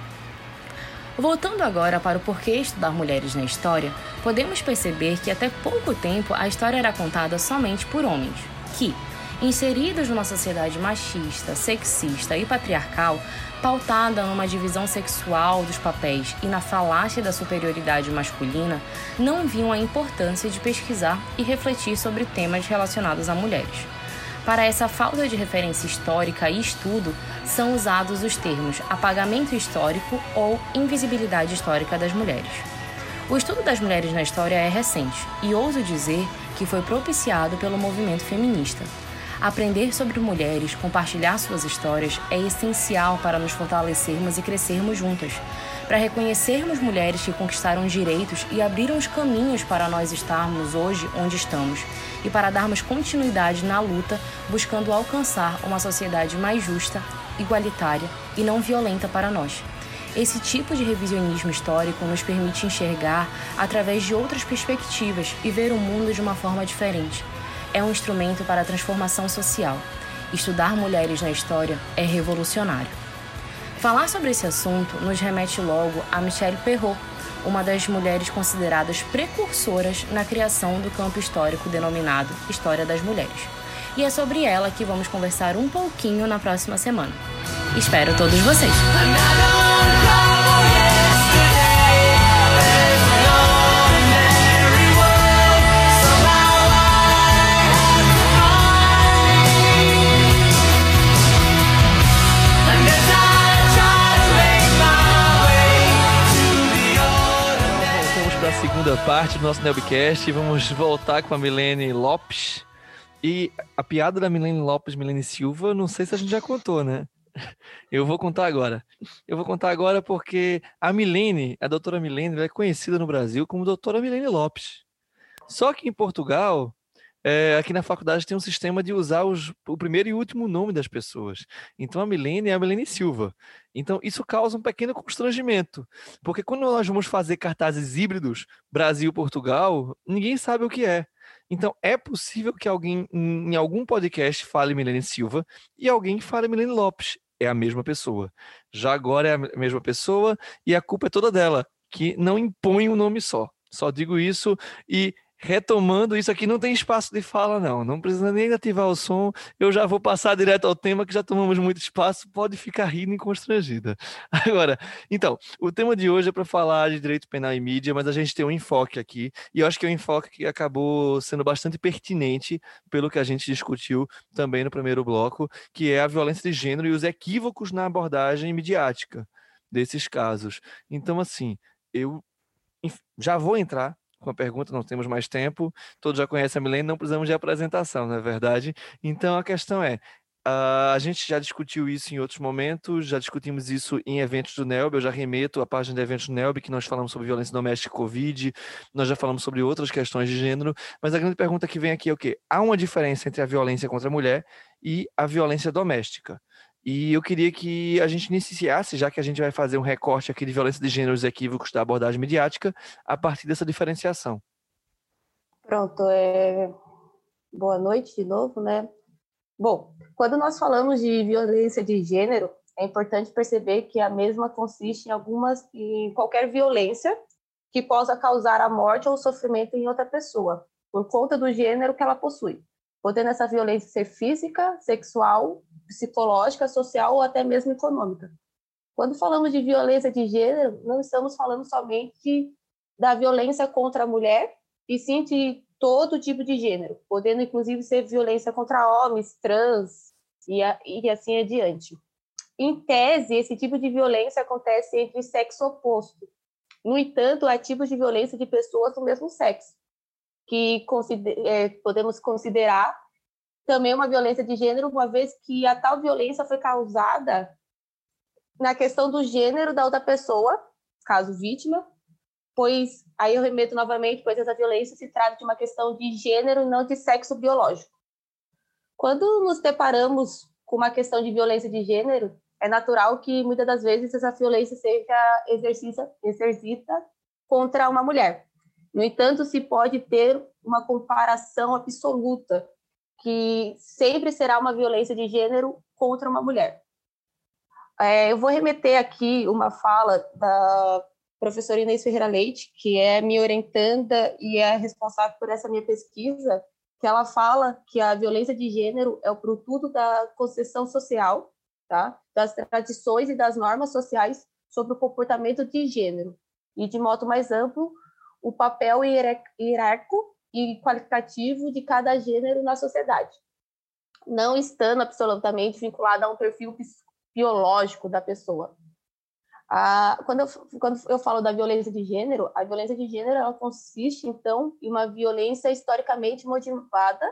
Voltando agora para o porquê estudar mulheres na história, podemos perceber que até pouco tempo a história era contada somente por homens, que, inseridos numa sociedade machista, sexista e patriarcal, pautada numa divisão sexual dos papéis e na falácia da superioridade masculina, não viam a importância de pesquisar e refletir sobre temas relacionados a mulheres. Para essa falta de referência histórica e estudo, são usados os termos apagamento histórico ou invisibilidade histórica das mulheres. O estudo das mulheres na história é recente e ouso dizer que foi propiciado pelo movimento feminista. Aprender sobre mulheres, compartilhar suas histórias é essencial para nos fortalecermos e crescermos juntas, para reconhecermos mulheres que conquistaram direitos e abriram os caminhos para nós estarmos hoje onde estamos. E para darmos continuidade na luta buscando alcançar uma sociedade mais justa, igualitária e não violenta para nós. Esse tipo de revisionismo histórico nos permite enxergar através de outras perspectivas e ver o mundo de uma forma diferente é um instrumento para a transformação social. Estudar mulheres na história é revolucionário. Falar sobre esse assunto nos remete logo a Michelle Perrault, uma das mulheres consideradas precursoras na criação do campo histórico denominado História das Mulheres. E é sobre ela que vamos conversar um pouquinho na próxima semana. Espero todos vocês! Segunda parte do nosso Nelbcast. Vamos voltar com a Milene Lopes. E a piada da Milene Lopes, Milene Silva, não sei se a gente já contou, né? Eu vou contar agora. Eu vou contar agora porque a Milene, a doutora Milene, é conhecida no Brasil como doutora Milene Lopes. Só que em Portugal, é, aqui na faculdade tem um sistema de usar os, o primeiro e último nome das pessoas. Então a Milene é a Milene Silva. Então isso causa um pequeno constrangimento, porque quando nós vamos fazer cartazes híbridos Brasil-Portugal, ninguém sabe o que é. Então é possível que alguém em algum podcast fale Milene Silva e alguém fale Milene Lopes. É a mesma pessoa. Já agora é a mesma pessoa e a culpa é toda dela, que não impõe um nome só. Só digo isso e retomando, isso aqui não tem espaço de fala, não. Não precisa nem ativar o som. Eu já vou passar direto ao tema, que já tomamos muito espaço. Pode ficar rindo e constrangida. Agora, então, o tema de hoje é para falar de direito penal e mídia, mas a gente tem um enfoque aqui, e eu acho que é um enfoque que acabou sendo bastante pertinente pelo que a gente discutiu também no primeiro bloco, que é a violência de gênero e os equívocos na abordagem midiática desses casos. Então, assim, eu já vou entrar com a pergunta, não temos mais tempo, todos já conhecem a Milene, não precisamos de apresentação, não é verdade? Então a questão é, Uh, a gente já discutiu isso em outros momentos, já discutimos isso em eventos do NELB, eu já remeto à página de eventos do NELB, que nós falamos sobre violência doméstica e Covid, nós já falamos sobre outras questões de gênero, mas a grande pergunta que vem aqui é o quê? Há uma diferença entre a violência contra a mulher e a violência doméstica. E eu queria que a gente iniciasse, já que a gente vai fazer um recorte aqui de violência de gêneros equívocos da abordagem midiática, a partir dessa diferenciação. Pronto, é... boa noite de novo, né? Bom, quando nós falamos de violência de gênero, é importante perceber que a mesma consiste em algumas, em qualquer violência que possa causar a morte ou sofrimento em outra pessoa, por conta do gênero que ela possui, podendo essa violência ser física, sexual, psicológica, social ou até mesmo econômica. Quando falamos de violência de gênero, não estamos falando somente da violência contra a mulher, e sim de todo tipo de gênero, podendo inclusive ser violência contra homens, trans e, a, e assim adiante. Em tese, esse tipo de violência acontece entre sexo oposto. No entanto, há tipos de violência de pessoas do mesmo sexo, que consider, é, podemos considerar também uma violência de gênero, uma vez que a tal violência foi causada na questão do gênero da outra pessoa caso vítima, pois aí eu remeto novamente, pois essa violência se trata de uma questão de gênero, não de sexo biológico. Quando nos deparamos com uma questão de violência de gênero, é natural que muitas das vezes essa violência seja exercita, exercita contra uma mulher. No entanto, se pode ter uma comparação absoluta que sempre será uma violência de gênero contra uma mulher. É, eu vou remeter aqui uma fala da professora Inês Ferreira Leite, que é minha orientanda e é responsável por essa minha pesquisa, que ela fala que a violência de gênero é o produto da concessão social, tá? das tradições e das normas sociais sobre o comportamento de gênero, e, de modo mais amplo, o papel hierárquico e qualitativo de cada gênero na sociedade, não estando absolutamente vinculado a um perfil biológico da pessoa. Ah, quando, eu, quando eu falo da violência de gênero, a violência de gênero ela consiste, então, em uma violência historicamente motivada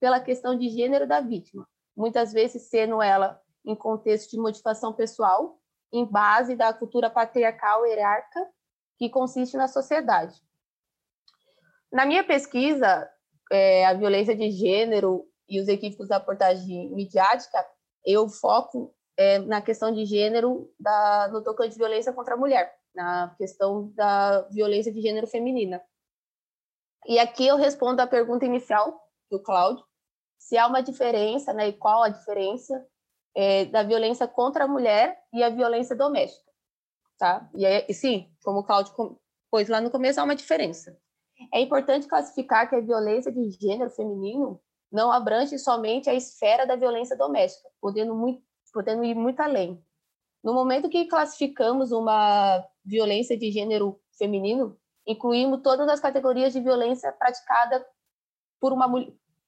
pela questão de gênero da vítima, muitas vezes sendo ela em contexto de motivação pessoal, em base da cultura patriarcal hierárquica que consiste na sociedade. Na minha pesquisa, é, a violência de gênero e os equívocos da portagem midiática, eu foco é, na questão de gênero da, no tocante de violência contra a mulher, na questão da violência de gênero feminina. E aqui eu respondo a pergunta inicial do Cláudio, se há uma diferença, né, e qual a diferença é, da violência contra a mulher e a violência doméstica, tá? E, e sim, como o Cláudio pôs lá no começo, há uma diferença. É importante classificar que a violência de gênero feminino não abrange somente a esfera da violência doméstica, podendo muito, podendo ir muito além. No momento que classificamos uma violência de gênero feminino, incluímos todas as categorias de violência praticada por uma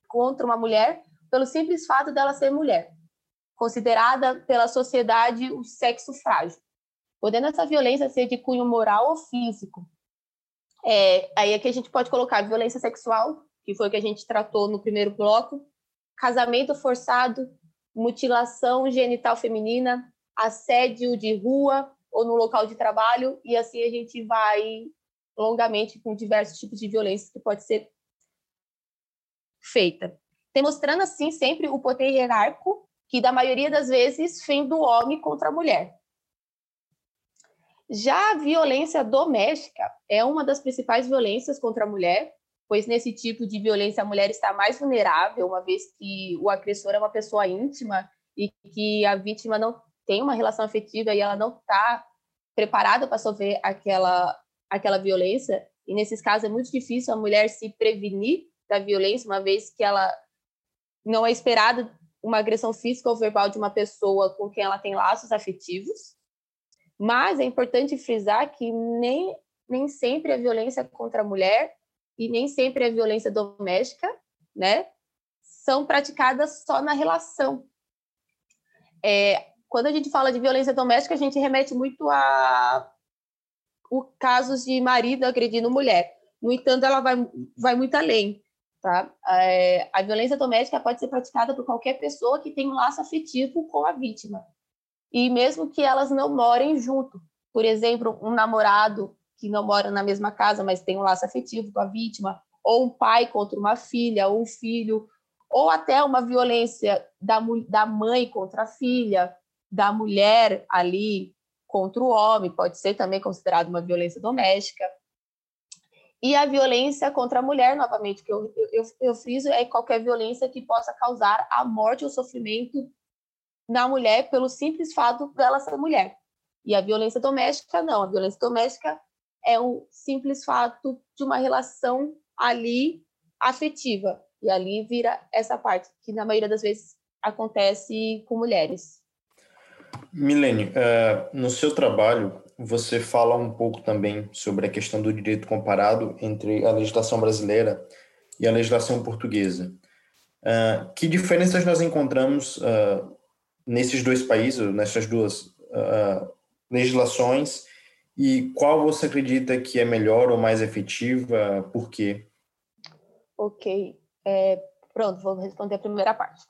contra uma mulher pelo simples fato dela ser mulher, considerada pela sociedade o sexo frágil, podendo essa violência ser de cunho moral ou físico. É, aí aqui a gente pode colocar violência sexual, que foi o que a gente tratou no primeiro bloco, casamento forçado, mutilação genital feminina, assédio de rua ou no local de trabalho, e assim a gente vai longamente com diversos tipos de violência que pode ser feita. Demonstrando assim sempre o poder hierárquico que da maioria das vezes vem do homem contra a mulher. Já a violência doméstica é uma das principais violências contra a mulher, pois nesse tipo de violência a mulher está mais vulnerável, uma vez que o agressor é uma pessoa íntima e que a vítima não tem uma relação afetiva e ela não está preparada para sofrer aquela aquela violência. E nesses casos é muito difícil a mulher se prevenir da violência, uma vez que ela não é esperada uma agressão física ou verbal de uma pessoa com quem ela tem laços afetivos. Mas é importante frisar que nem, nem sempre a violência contra a mulher e nem sempre a violência doméstica, né, são praticadas só na relação. É, quando a gente fala de violência doméstica, a gente remete muito a o casos de marido agredindo mulher. No entanto, ela vai, vai muito além. Tá? É, a violência doméstica pode ser praticada por qualquer pessoa que tem um laço afetivo com a vítima. E mesmo que elas não morem junto. Por exemplo, um namorado que não mora na mesma casa, mas tem um laço afetivo com a vítima, ou um pai contra uma filha, ou um filho, ou até uma violência da, da mãe contra a filha, da mulher ali contra o homem, pode ser também considerado uma violência doméstica. E a violência contra a mulher, novamente, que eu, eu, eu friso, é qualquer violência que possa causar a morte ou sofrimento na mulher pelo simples fato dela ser mulher. E a violência doméstica, não. A violência doméstica é o simples fato de uma relação ali afetiva. E ali vira essa parte, que na maioria das vezes acontece com mulheres. Milene, uh, no seu trabalho, você fala um pouco também sobre a questão do direito comparado entre a legislação brasileira e a legislação portuguesa. Uh, que diferenças nós encontramos uh, nesses dois países, nessas duas uh, legislações, e qual você acredita que é melhor ou mais efetiva? Por quê? Ok. É, pronto, vou responder a primeira parte.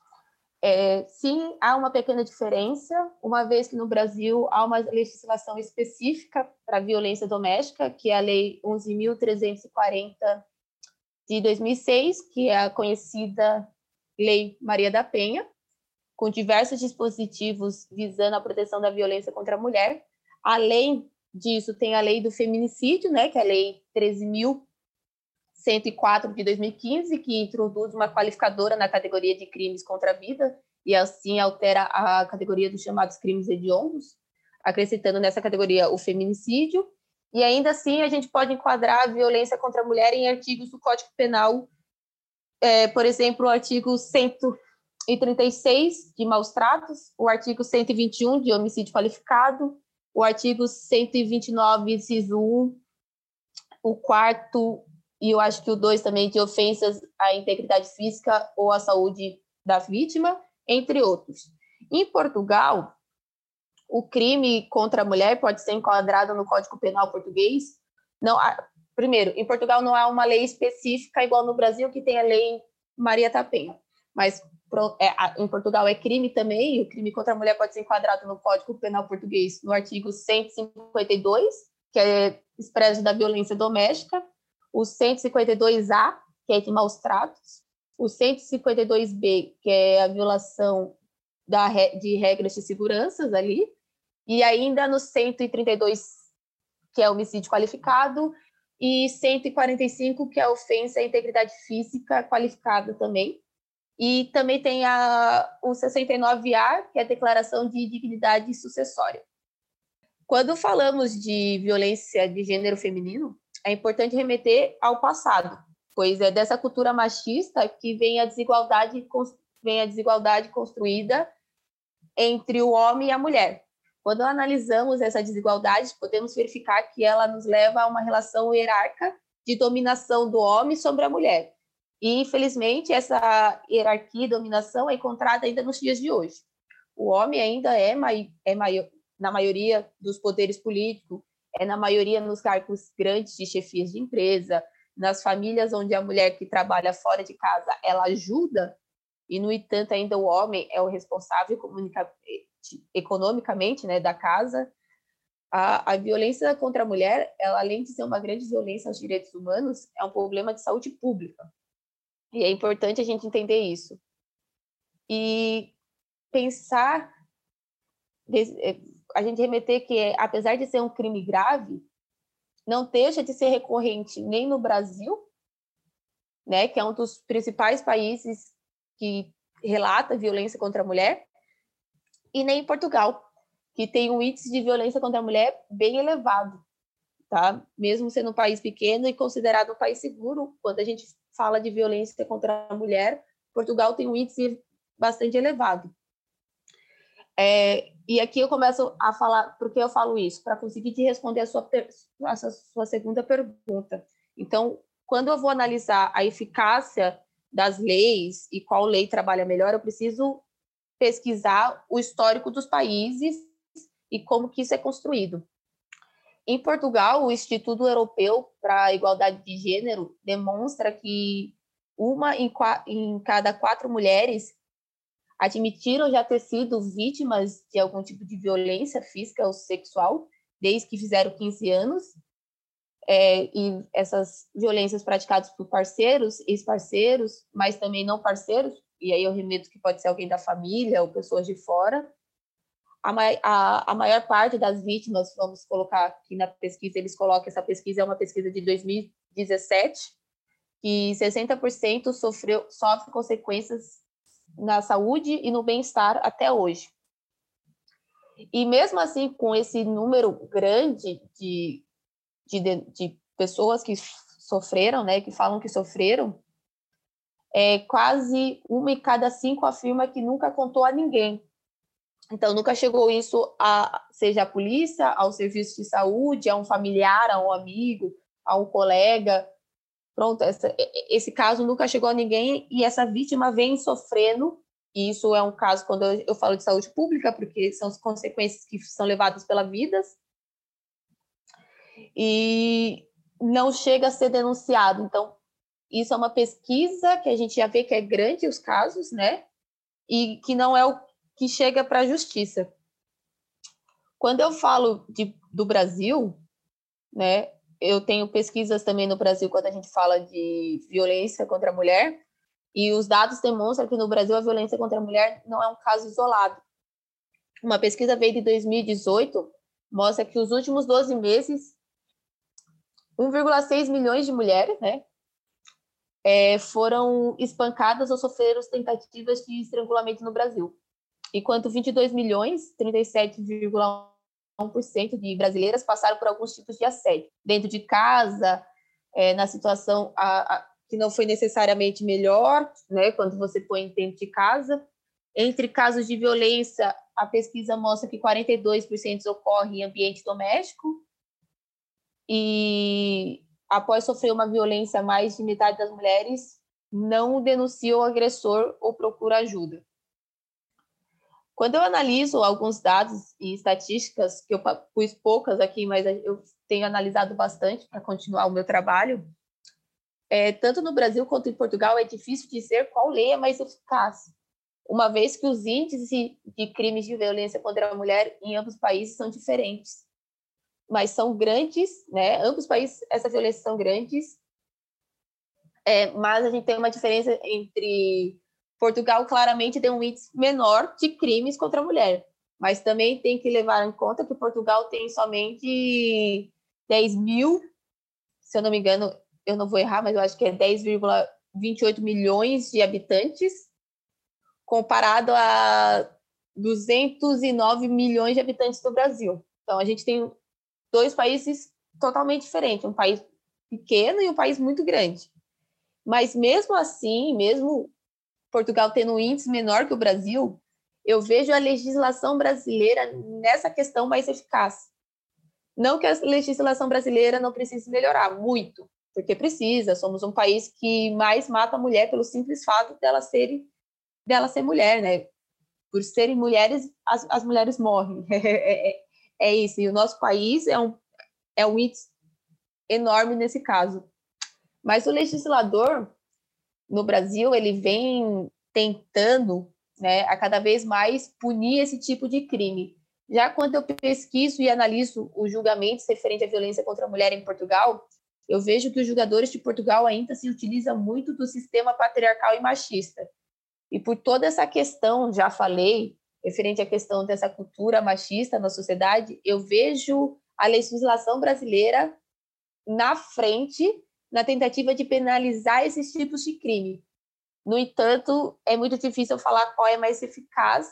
É, sim, há uma pequena diferença, uma vez que no Brasil há uma legislação específica para violência doméstica, que é a Lei 11.340 de 2006, que é a conhecida Lei Maria da Penha, com diversos dispositivos visando a proteção da violência contra a mulher. Além disso, tem a Lei do Feminicídio, né, que é a Lei 13.104 de 2015, que introduz uma qualificadora na categoria de crimes contra a vida e assim altera a categoria dos chamados crimes hediondos, acrescentando nessa categoria o feminicídio. E ainda assim, a gente pode enquadrar a violência contra a mulher em artigos do Código Penal, é, por exemplo, o artigo 136 de maus tratos, o artigo 121 de homicídio qualificado, o artigo 129, inciso 1, o quarto e eu acho que o 2 também de ofensas à integridade física ou à saúde da vítima, entre outros. Em Portugal, o crime contra a mulher pode ser enquadrado no Código Penal português. Não, primeiro, em Portugal não há uma lei específica igual no Brasil que tem a lei Maria Tapenha, mas é, em Portugal é crime também, e o crime contra a mulher pode ser enquadrado no Código Penal português, no artigo 152, que é expresso da violência doméstica, o 152A, que é de maus tratos, o 152B, que é a violação da, de regras de segurança ali, e ainda no 132, que é homicídio qualificado, e 145, que é ofensa à integridade física qualificada também. E também tem a, o 69A, que é a declaração de dignidade sucessória. Quando falamos de violência de gênero feminino, é importante remeter ao passado, pois é dessa cultura machista que vem a desigualdade, vem a desigualdade construída entre o homem e a mulher. Quando analisamos essa desigualdade, podemos verificar que ela nos leva a uma relação hierárquica de dominação do homem sobre a mulher. E, infelizmente, essa hierarquia e dominação é encontrada ainda nos dias de hoje. O homem ainda é, mai é maior, na maioria dos poderes políticos, é na maioria nos cargos grandes de chefias de empresa, nas famílias onde a mulher que trabalha fora de casa ela ajuda e no entanto ainda o homem é o responsável economicamente né da casa a, a violência contra a mulher ela além de ser uma grande violência aos direitos humanos é um problema de saúde pública e é importante a gente entender isso e pensar eh, a gente remeter que apesar de ser um crime grave não deixa de ser recorrente nem no Brasil, né, que é um dos principais países que relata violência contra a mulher, e nem em Portugal, que tem um índice de violência contra a mulher bem elevado, tá? Mesmo sendo um país pequeno e considerado um país seguro, quando a gente fala de violência contra a mulher, Portugal tem um índice bastante elevado. É, e aqui eu começo a falar, por que eu falo isso? Para conseguir te responder a sua, a sua segunda pergunta. Então, quando eu vou analisar a eficácia das leis e qual lei trabalha melhor, eu preciso pesquisar o histórico dos países e como que isso é construído. Em Portugal, o Instituto Europeu para a Igualdade de Gênero demonstra que uma em, em cada quatro mulheres admitiram já ter sido vítimas de algum tipo de violência física ou sexual desde que fizeram 15 anos. É, e essas violências praticadas por parceiros, ex-parceiros, mas também não parceiros, e aí eu remeto que pode ser alguém da família ou pessoas de fora. A, a, a maior parte das vítimas, vamos colocar aqui na pesquisa, eles colocam essa pesquisa, é uma pesquisa de 2017, que 60% sofreu, sofre consequências na saúde e no bem-estar até hoje. E mesmo assim, com esse número grande de, de, de pessoas que sofreram, né, que falam que sofreram, é, quase uma em cada cinco afirma que nunca contou a ninguém. Então, nunca chegou isso a, seja a polícia, ao serviço de saúde, a um familiar, a um amigo, a um colega, Pronto, essa, esse caso nunca chegou a ninguém e essa vítima vem sofrendo. E isso é um caso quando eu, eu falo de saúde pública, porque são as consequências que são levadas pela vida. E não chega a ser denunciado. Então, isso é uma pesquisa que a gente já vê que é grande os casos, né? e que não é o que chega para a justiça. Quando eu falo de, do Brasil, né, eu tenho pesquisas também no Brasil quando a gente fala de violência contra a mulher, e os dados demonstram que no Brasil a violência contra a mulher não é um caso isolado. Uma pesquisa veio de 2018 mostra que os últimos 12 meses 1,6 milhões de mulheres, né, é, foram espancadas ou sofreram tentativas de estrangulamento no Brasil. Enquanto 22 milhões, 37,1% de brasileiras passaram por alguns tipos de assédio. Dentro de casa, é, na situação a, a, que não foi necessariamente melhor, né, quando você põe dentro de casa. Entre casos de violência, a pesquisa mostra que 42% ocorre em ambiente doméstico, e após sofrer uma violência, mais de metade das mulheres não denuncia o agressor ou procura ajuda. Quando eu analiso alguns dados e estatísticas, que eu pus poucas aqui, mas eu tenho analisado bastante para continuar o meu trabalho, é, tanto no Brasil quanto em Portugal é difícil dizer qual lei é mais eficaz, uma vez que os índices de crimes de violência contra a mulher em ambos os países são diferentes. Mas são grandes, né? Ambos os países, essas violências são grandes, é, mas a gente tem uma diferença entre Portugal claramente tem um índice menor de crimes contra a mulher, mas também tem que levar em conta que Portugal tem somente 10 mil, se eu não me engano, eu não vou errar, mas eu acho que é 10,28 milhões de habitantes, comparado a 209 milhões de habitantes do Brasil. Então, a gente tem dois países totalmente diferentes, um país pequeno e um país muito grande. Mas mesmo assim, mesmo Portugal tendo um índice menor que o Brasil, eu vejo a legislação brasileira nessa questão mais eficaz. Não que a legislação brasileira não precise melhorar muito, porque precisa. Somos um país que mais mata a mulher pelo simples fato dela ser dela ser mulher, né? Por serem mulheres, as, as mulheres morrem. É, é, é isso. E o nosso país é um, é um índice enorme nesse caso. Mas o legislador no Brasil, ele vem tentando, né, a cada vez mais punir esse tipo de crime. Já quando eu pesquiso e analiso os julgamentos referentes à violência contra a mulher em Portugal, eu vejo que os julgadores de Portugal ainda se utilizam muito do sistema patriarcal e machista. E por toda essa questão, já falei, referente à questão dessa cultura machista na sociedade, eu vejo a legislação brasileira na frente na tentativa de penalizar esses tipos de crime. No entanto, é muito difícil falar qual é mais eficaz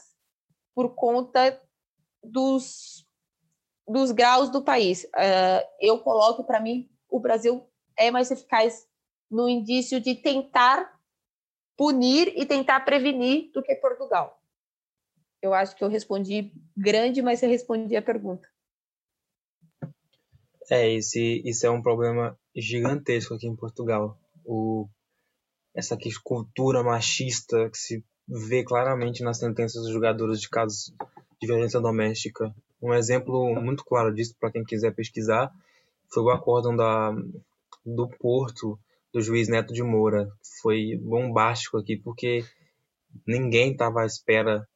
por conta dos, dos graus do país. Uh, eu coloco, para mim, o Brasil é mais eficaz no indício de tentar punir e tentar prevenir do que Portugal. Eu acho que eu respondi grande, mas eu respondi a pergunta. É, esse, isso é um problema gigantesco aqui em Portugal. O, essa cultura machista que se vê claramente nas sentenças dos jogadores de casos de violência doméstica. Um exemplo muito claro disso, para quem quiser pesquisar, foi o acórdão da, do Porto, do juiz Neto de Moura. Foi bombástico aqui, porque ninguém estava à espera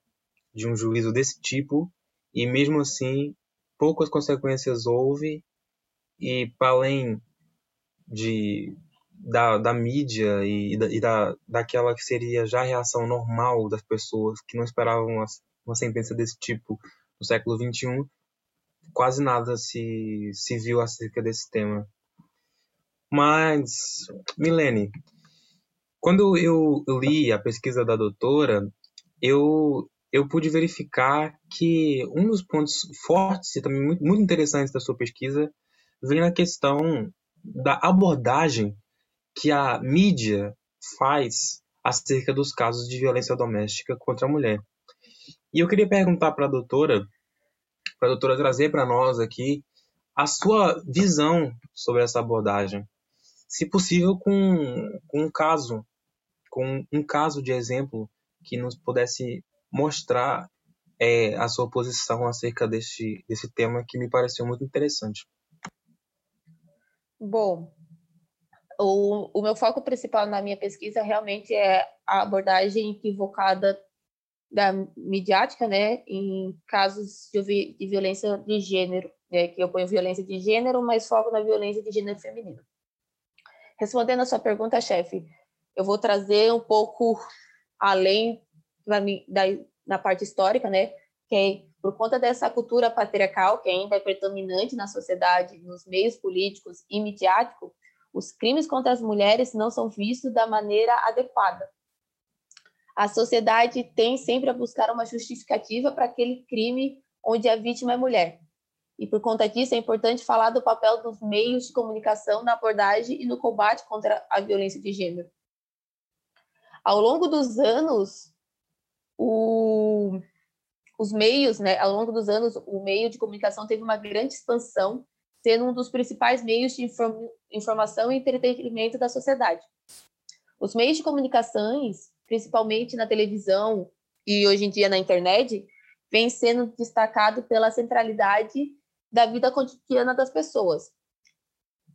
de um juízo desse tipo e mesmo assim poucas consequências houve e para além de da, da mídia e, da, e da, daquela que seria já a reação normal das pessoas que não esperavam uma, uma sentença desse tipo no século XXI, quase nada se, se viu acerca desse tema. Mas, Milene, quando eu li a pesquisa da doutora, eu, eu pude verificar que um dos pontos fortes e também muito, muito interessantes da sua pesquisa vem na questão da abordagem que a mídia faz acerca dos casos de violência doméstica contra a mulher. E eu queria perguntar para a doutora, para a doutora trazer para nós aqui a sua visão sobre essa abordagem. Se possível, com, com um caso, com um caso de exemplo que nos pudesse mostrar é, a sua posição acerca desse, desse tema que me pareceu muito interessante. Bom, o, o meu foco principal na minha pesquisa realmente é a abordagem equivocada da midiática, né, em casos de, de violência de gênero, né, que eu ponho violência de gênero, mas foco na violência de gênero feminino. Respondendo a sua pergunta, chefe, eu vou trazer um pouco além da, da, da parte histórica, né, que é por conta dessa cultura patriarcal que ainda é predominante na sociedade, nos meios políticos e midiáticos, os crimes contra as mulheres não são vistos da maneira adequada. A sociedade tem sempre a buscar uma justificativa para aquele crime onde a vítima é mulher. E por conta disso é importante falar do papel dos meios de comunicação na abordagem e no combate contra a violência de gênero. Ao longo dos anos, o os meios, né, ao longo dos anos, o meio de comunicação teve uma grande expansão, sendo um dos principais meios de inform informação e entretenimento da sociedade. Os meios de comunicações, principalmente na televisão e hoje em dia na internet, vem sendo destacado pela centralidade da vida cotidiana das pessoas.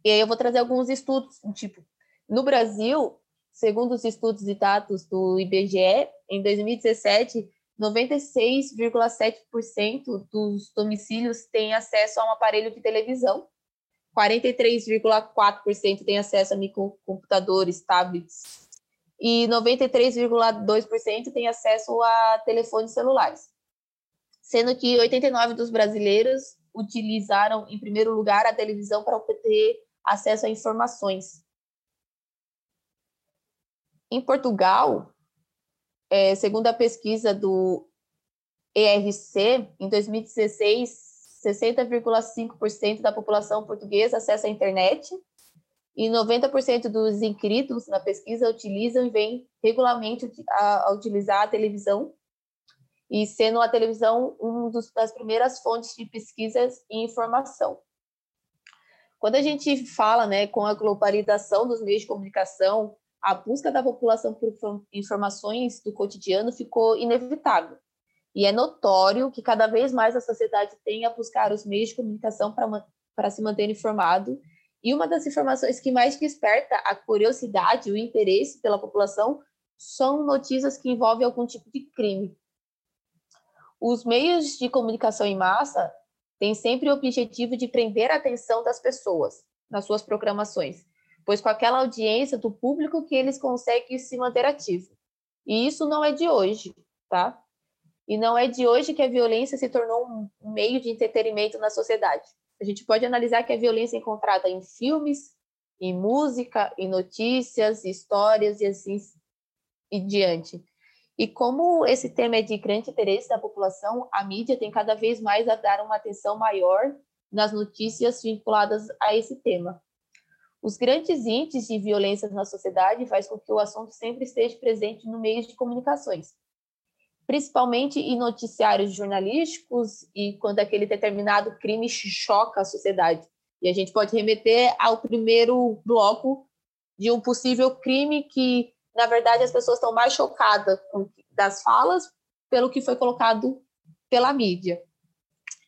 E aí eu vou trazer alguns estudos, tipo, no Brasil, segundo os estudos e dados do IBGE, em 2017, 96,7% dos domicílios têm acesso a um aparelho de televisão, 43,4% têm acesso a microcomputadores, tablets, e 93,2% têm acesso a telefones celulares. Sendo que 89% dos brasileiros utilizaram, em primeiro lugar, a televisão para obter acesso a informações. Em Portugal, é, segundo a pesquisa do ERC, em 2016, 60,5% da população portuguesa acessa a internet e 90% dos inscritos na pesquisa utilizam e vêm regularmente a, a utilizar a televisão, e sendo a televisão uma das primeiras fontes de pesquisas e informação. Quando a gente fala né, com a globalização dos meios de comunicação, a busca da população por informações do cotidiano ficou inevitável. E é notório que cada vez mais a sociedade tem a buscar os meios de comunicação para se manter informado. E uma das informações que mais desperta a curiosidade e o interesse pela população são notícias que envolvem algum tipo de crime. Os meios de comunicação em massa têm sempre o objetivo de prender a atenção das pessoas nas suas programações, pois com aquela audiência do público que eles conseguem se manter ativo. E isso não é de hoje, tá? E não é de hoje que a violência se tornou um meio de entretenimento na sociedade. A gente pode analisar que a violência é encontrada em filmes, em música, em notícias, histórias e assim e diante. E como esse tema é de grande interesse da população, a mídia tem cada vez mais a dar uma atenção maior nas notícias vinculadas a esse tema. Os grandes índices de violência na sociedade faz com que o assunto sempre esteja presente no meio de comunicações, principalmente em noticiários jornalísticos e quando aquele determinado crime choca a sociedade. E a gente pode remeter ao primeiro bloco de um possível crime que, na verdade, as pessoas estão mais chocadas das falas pelo que foi colocado pela mídia.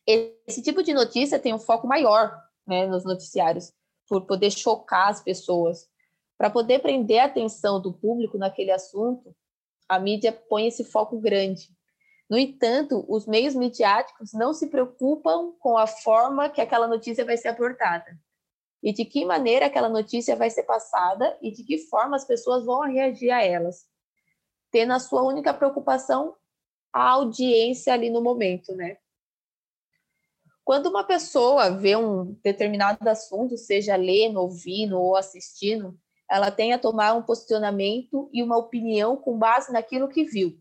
Esse tipo de notícia tem um foco maior né, nos noticiários, por poder chocar as pessoas. Para poder prender a atenção do público naquele assunto, a mídia põe esse foco grande. No entanto, os meios midiáticos não se preocupam com a forma que aquela notícia vai ser abordada e de que maneira aquela notícia vai ser passada e de que forma as pessoas vão reagir a elas, tendo a sua única preocupação a audiência ali no momento, né? Quando uma pessoa vê um determinado assunto, seja lendo, ouvindo ou assistindo, ela tem a tomar um posicionamento e uma opinião com base naquilo que viu.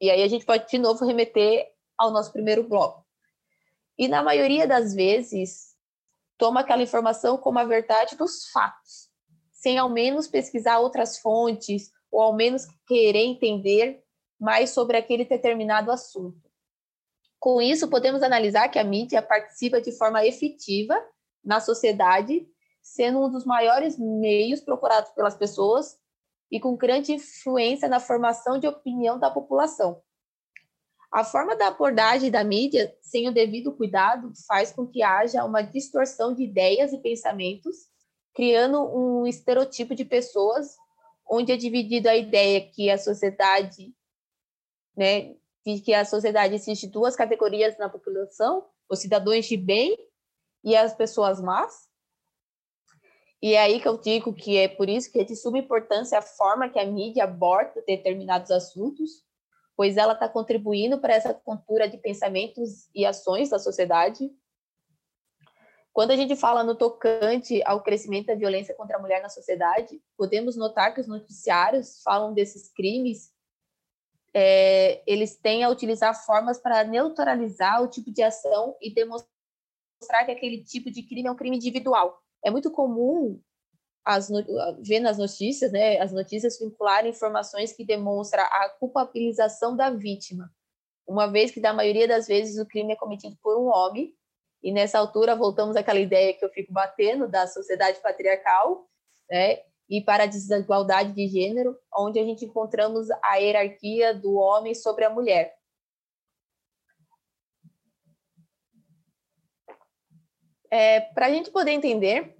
E aí a gente pode de novo remeter ao nosso primeiro bloco. E na maioria das vezes, toma aquela informação como a verdade dos fatos, sem ao menos pesquisar outras fontes ou ao menos querer entender mais sobre aquele determinado assunto. Com isso, podemos analisar que a mídia participa de forma efetiva na sociedade, sendo um dos maiores meios procurados pelas pessoas e com grande influência na formação de opinião da população. A forma da abordagem da mídia, sem o devido cuidado, faz com que haja uma distorção de ideias e pensamentos, criando um estereotipo de pessoas, onde é dividida a ideia que a sociedade né, que a sociedade existe duas categorias na população, os cidadãos de bem e as pessoas más. E é aí que eu digo que é por isso que é de suma importância a forma que a mídia aborda determinados assuntos, pois ela está contribuindo para essa cultura de pensamentos e ações da sociedade. Quando a gente fala no tocante ao crescimento da violência contra a mulher na sociedade, podemos notar que os noticiários falam desses crimes, é, eles têm a utilizar formas para neutralizar o tipo de ação e demonstrar que aquele tipo de crime é um crime individual. É muito comum as, ver nas notícias, né, as notícias vincularem informações que demonstram a culpabilização da vítima, uma vez que, da maioria das vezes, o crime é cometido por um homem, e nessa altura voltamos àquela ideia que eu fico batendo da sociedade patriarcal, né, e para a desigualdade de gênero, onde a gente encontramos a hierarquia do homem sobre a mulher. É, para a gente poder entender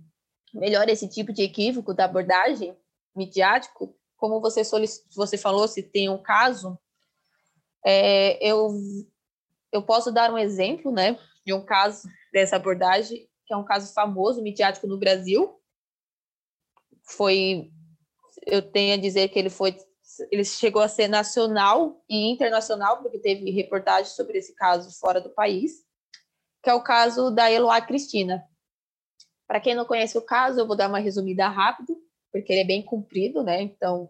melhor esse tipo de equívoco da abordagem midiático, como você, você falou, se tem um caso, é, eu, eu posso dar um exemplo né, de um caso dessa abordagem, que é um caso famoso, midiático no Brasil. Foi, eu tenho a dizer que ele foi, ele chegou a ser nacional e internacional, porque teve reportagem sobre esse caso fora do país, que é o caso da Eloá Cristina. Para quem não conhece o caso, eu vou dar uma resumida rápida, porque ele é bem comprido, né? Então,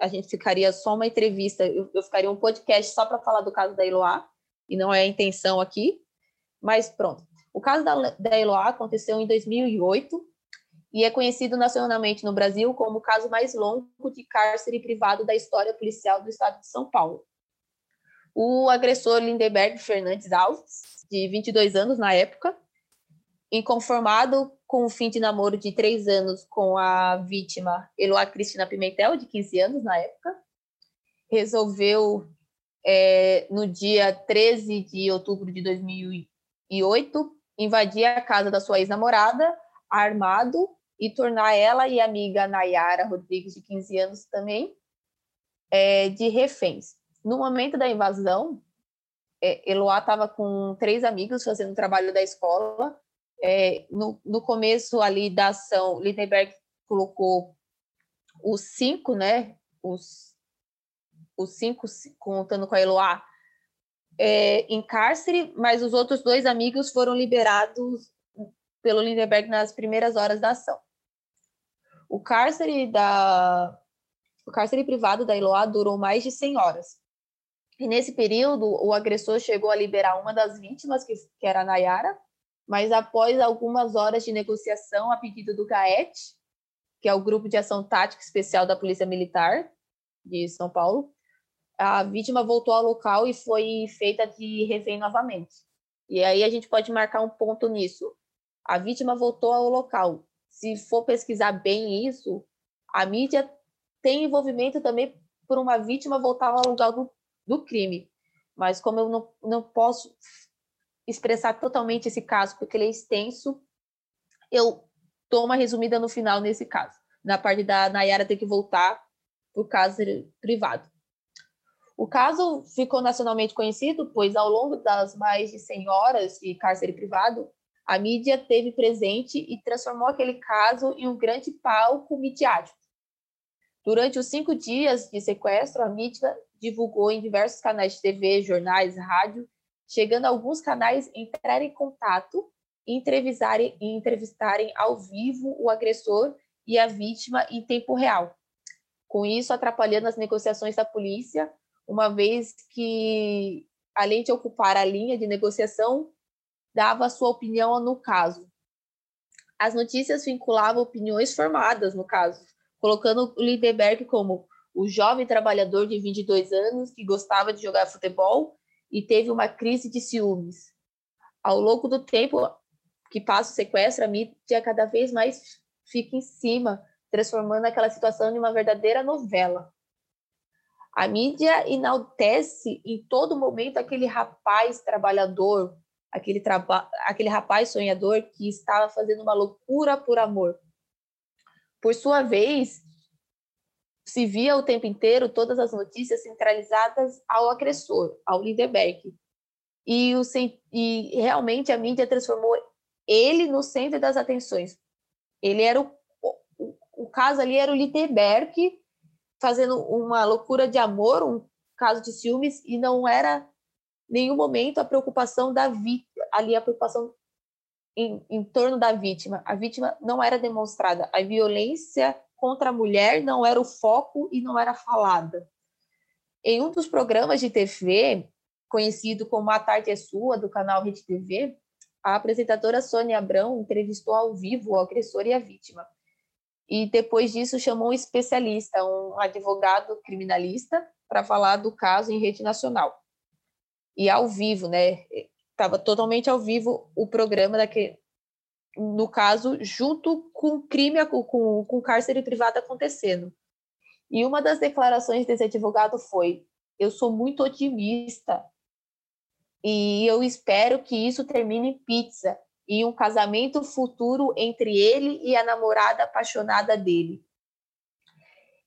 a gente ficaria só uma entrevista, eu, eu ficaria um podcast só para falar do caso da Eloá, e não é a intenção aqui, mas pronto. O caso da, da Eloá aconteceu em 2008 e é conhecido nacionalmente no Brasil como o caso mais longo de cárcere privado da história policial do estado de São Paulo. O agressor Lindeberg Fernandes Alves, de 22 anos na época, inconformado com o fim de namoro de três anos com a vítima Eloá Cristina Pimentel, de 15 anos na época, resolveu, é, no dia 13 de outubro de 2008, invadir a casa da sua ex-namorada, armado, e tornar ela e a amiga Nayara Rodrigues, de 15 anos também, é, de reféns. No momento da invasão, é, Eloá estava com três amigos fazendo trabalho da escola é, no, no começo ali da ação, Lindenberg colocou os cinco, né? Os, os cinco, contando com a Eloá, é, em cárcere, mas os outros dois amigos foram liberados pelo Lindenberg nas primeiras horas da ação. O cárcere da o cárcere privado da Eloá durou mais de 100 horas. E nesse período, o agressor chegou a liberar uma das vítimas, que, que era a Nayara, mas após algumas horas de negociação a pedido do GAET, que é o Grupo de Ação Tática Especial da Polícia Militar de São Paulo, a vítima voltou ao local e foi feita de refém novamente. E aí a gente pode marcar um ponto nisso. A vítima voltou ao local. Se for pesquisar bem isso, a mídia tem envolvimento também por uma vítima voltar ao lugar do, do crime. Mas como eu não, não posso expressar totalmente esse caso, porque ele é extenso. Eu dou uma resumida no final nesse caso, na parte da Nayara ter que voltar para o caso privado. O caso ficou nacionalmente conhecido, pois ao longo das mais de 100 horas de cárcere privado, a mídia teve presente e transformou aquele caso em um grande palco midiático. Durante os cinco dias de sequestro, a mídia divulgou em diversos canais de TV, jornais, rádio chegando a alguns canais entrar em contato e entrevistarem, e entrevistarem ao vivo o agressor e a vítima em tempo real. Com isso, atrapalhando as negociações da polícia, uma vez que, além de ocupar a linha de negociação, dava sua opinião no caso. As notícias vinculavam opiniões formadas no caso, colocando o Lindeberg como o jovem trabalhador de 22 anos que gostava de jogar futebol e teve uma crise de ciúmes. Ao longo do tempo que passa o sequestro, a mídia cada vez mais fica em cima, transformando aquela situação em uma verdadeira novela. A mídia enaltece em todo momento aquele rapaz trabalhador, aquele, aquele rapaz sonhador que estava fazendo uma loucura por amor. Por sua vez, se via o tempo inteiro todas as notícias centralizadas ao agressor, ao Lindeberg. E, o, e realmente a mídia transformou ele no centro das atenções. Ele era o, o, o caso ali era o Lindeberg fazendo uma loucura de amor, um caso de ciúmes, e não era nenhum momento a preocupação da vítima, ali a preocupação em, em torno da vítima. A vítima não era demonstrada, a violência contra a mulher não era o foco e não era falada. Em um dos programas de TV, conhecido como A Tarde é Sua, do canal Rede TV, a apresentadora Sônia Abrão entrevistou ao vivo o agressor e a vítima e depois disso chamou um especialista, um advogado criminalista, para falar do caso em rede nacional. E ao vivo, né? Estava totalmente ao vivo o programa daquele, no caso, junto com o crime, com, com, cárcere privado acontecendo. E uma das declarações desse advogado foi: Eu sou muito otimista e eu espero que isso termine em pizza e um casamento futuro entre ele e a namorada apaixonada dele.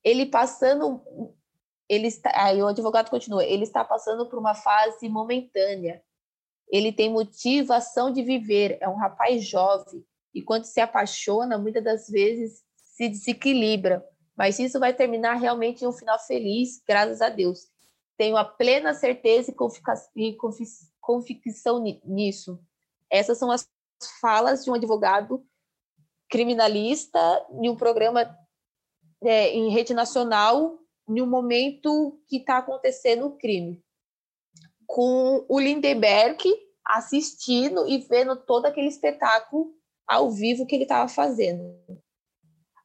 Ele passando, ele está, aí o advogado continua, ele está passando por uma fase momentânea. Ele tem motivação de viver, é um rapaz jovem e quando se apaixona, muitas das vezes se desequilibra. Mas isso vai terminar realmente em um final feliz, graças a Deus. Tenho a plena certeza e convicção nisso. Essas são as falas de um advogado criminalista em um programa é, em rede nacional, um momento que está acontecendo o crime. Com o Lindenberg assistindo e vendo todo aquele espetáculo ao vivo que ele estava fazendo.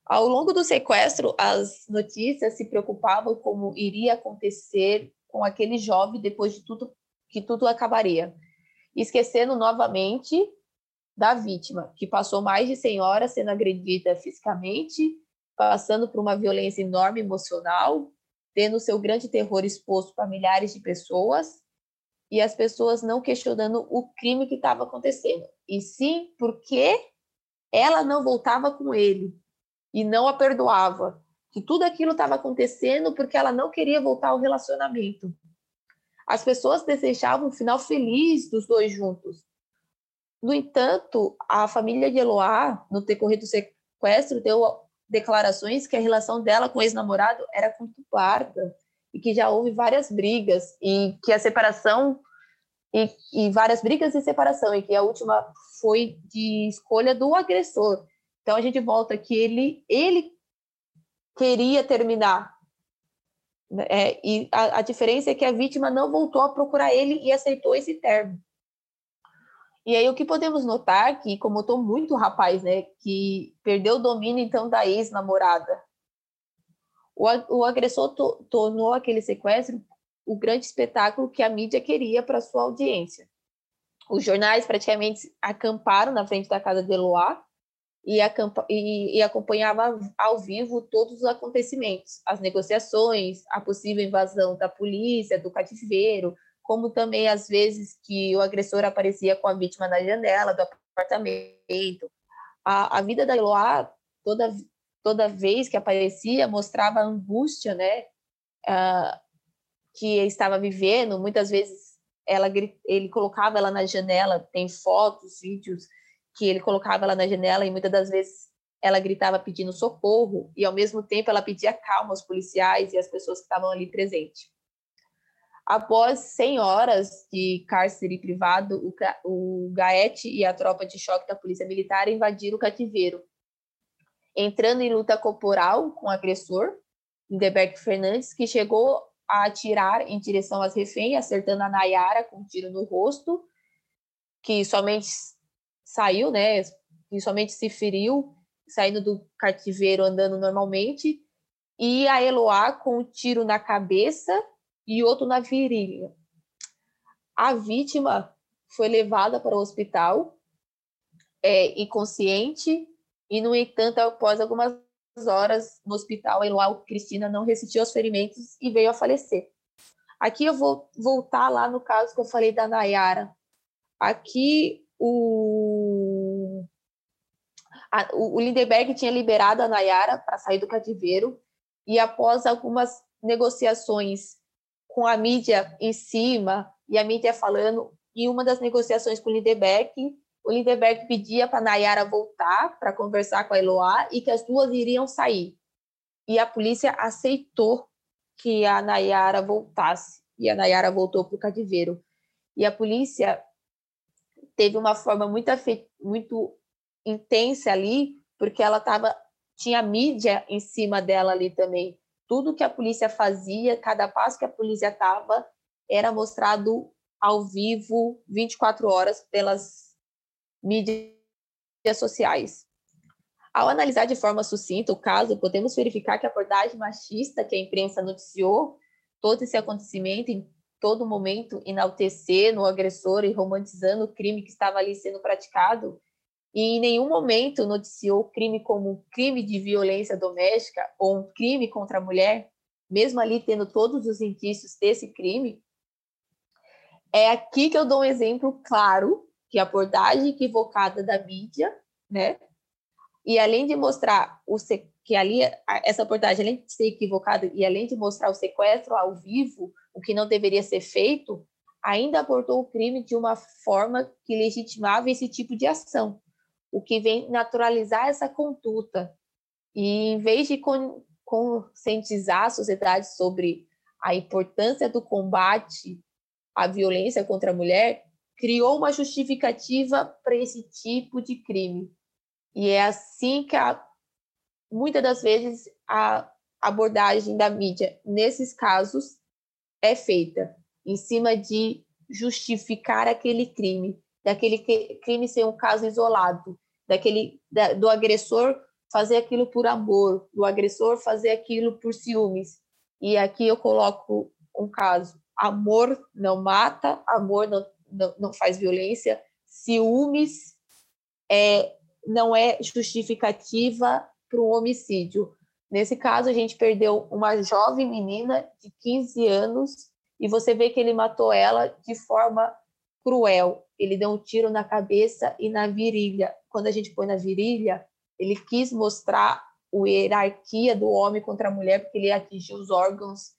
Ao longo do sequestro, as notícias se preocupavam como iria acontecer com aquele jovem depois de tudo que tudo acabaria, esquecendo novamente da vítima, que passou mais de 100 horas sendo agredida fisicamente, passando por uma violência enorme emocional, tendo seu grande terror exposto para milhares de pessoas, e as pessoas não questionando o crime que estava acontecendo, e sim porque ela não voltava com ele e não a perdoava, que tudo aquilo estava acontecendo porque ela não queria voltar ao relacionamento. As pessoas desejavam um final feliz dos dois juntos, no entanto, a família de Eloá, no decorrer do sequestro, deu declarações que a relação dela com o ex-namorado era conturbada e que já houve várias brigas e que a separação e, e, várias brigas e separação e que a última foi de escolha do agressor. Então a gente volta que ele ele queria terminar né, é, e a, a diferença é que a vítima não voltou a procurar ele e aceitou esse termo. E aí o que podemos notar que, como eu tô muito rapaz, né, que perdeu o domínio então da ex-namorada. O, o agressor to, tornou aquele sequestro o grande espetáculo que a mídia queria para sua audiência. Os jornais praticamente acamparam na frente da casa de Eloá e, e, e acompanhava ao vivo todos os acontecimentos, as negociações, a possível invasão da polícia, do cativeiro, como também às vezes que o agressor aparecia com a vítima na janela do apartamento. A, a vida da Eloá, toda, toda vez que aparecia, mostrava a angústia, né, uh, que estava vivendo. Muitas vezes ela, ele colocava ela na janela, tem fotos, vídeos que ele colocava ela na janela e muitas das vezes ela gritava pedindo socorro e ao mesmo tempo ela pedia calma aos policiais e às pessoas que estavam ali presentes. Após 100 horas de cárcere privado, o, o Gaete e a tropa de choque da Polícia Militar invadiram o cativeiro, entrando em luta corporal com o agressor, Lindeberg Fernandes, que chegou a atirar em direção às reféns, acertando a Nayara com um tiro no rosto, que somente saiu, né, que somente se feriu, saindo do cativeiro andando normalmente, e a Eloá com um tiro na cabeça e outro na virilha. A vítima foi levada para o hospital é, inconsciente e, no entanto, após algumas horas no hospital, Eloá Cristina não resistiu aos ferimentos e veio a falecer. Aqui eu vou voltar lá no caso que eu falei da Nayara. Aqui o, a, o Lindenberg tinha liberado a Nayara para sair do cativeiro e após algumas negociações com a mídia em cima e a mídia falando, e uma das negociações com o Lindeberg, o Lindeberg pedia para Nayara voltar para conversar com a Eloá e que as duas iriam sair. E a polícia aceitou que a Nayara voltasse. E a Nayara voltou para o cativeiro. E a polícia teve uma forma muito, muito intensa ali, porque ela tava, tinha mídia em cima dela ali também. Tudo que a polícia fazia, cada passo que a polícia estava, era mostrado ao vivo 24 horas pelas mídias sociais. Ao analisar de forma sucinta o caso, podemos verificar que a abordagem machista que a imprensa noticiou todo esse acontecimento em todo momento enaltecendo o agressor e romantizando o crime que estava ali sendo praticado, e em nenhum momento noticiou o crime como um crime de violência doméstica ou um crime contra a mulher, mesmo ali tendo todos os indícios desse crime, é aqui que eu dou um exemplo claro que a abordagem equivocada da mídia, né? E além de mostrar o que ali essa abordagem além de ser equivocada e além de mostrar o sequestro ao vivo, o que não deveria ser feito, ainda abordou o crime de uma forma que legitimava esse tipo de ação, o que vem naturalizar essa conduta. E em vez de conscientizar a sociedade sobre a importância do combate à violência contra a mulher, criou uma justificativa para esse tipo de crime. E é assim que, a, muitas das vezes, a abordagem da mídia nesses casos é feita, em cima de justificar aquele crime, daquele crime ser um caso isolado, daquele da, do agressor fazer aquilo por amor, do agressor fazer aquilo por ciúmes. E aqui eu coloco um caso: amor não mata, amor não, não, não faz violência, ciúmes é, não é justificativa para um homicídio. Nesse caso, a gente perdeu uma jovem menina de 15 anos e você vê que ele matou ela de forma cruel. Ele deu um tiro na cabeça e na virilha. Quando a gente põe na virilha, ele quis mostrar a hierarquia do homem contra a mulher, porque ele atingiu os órgãos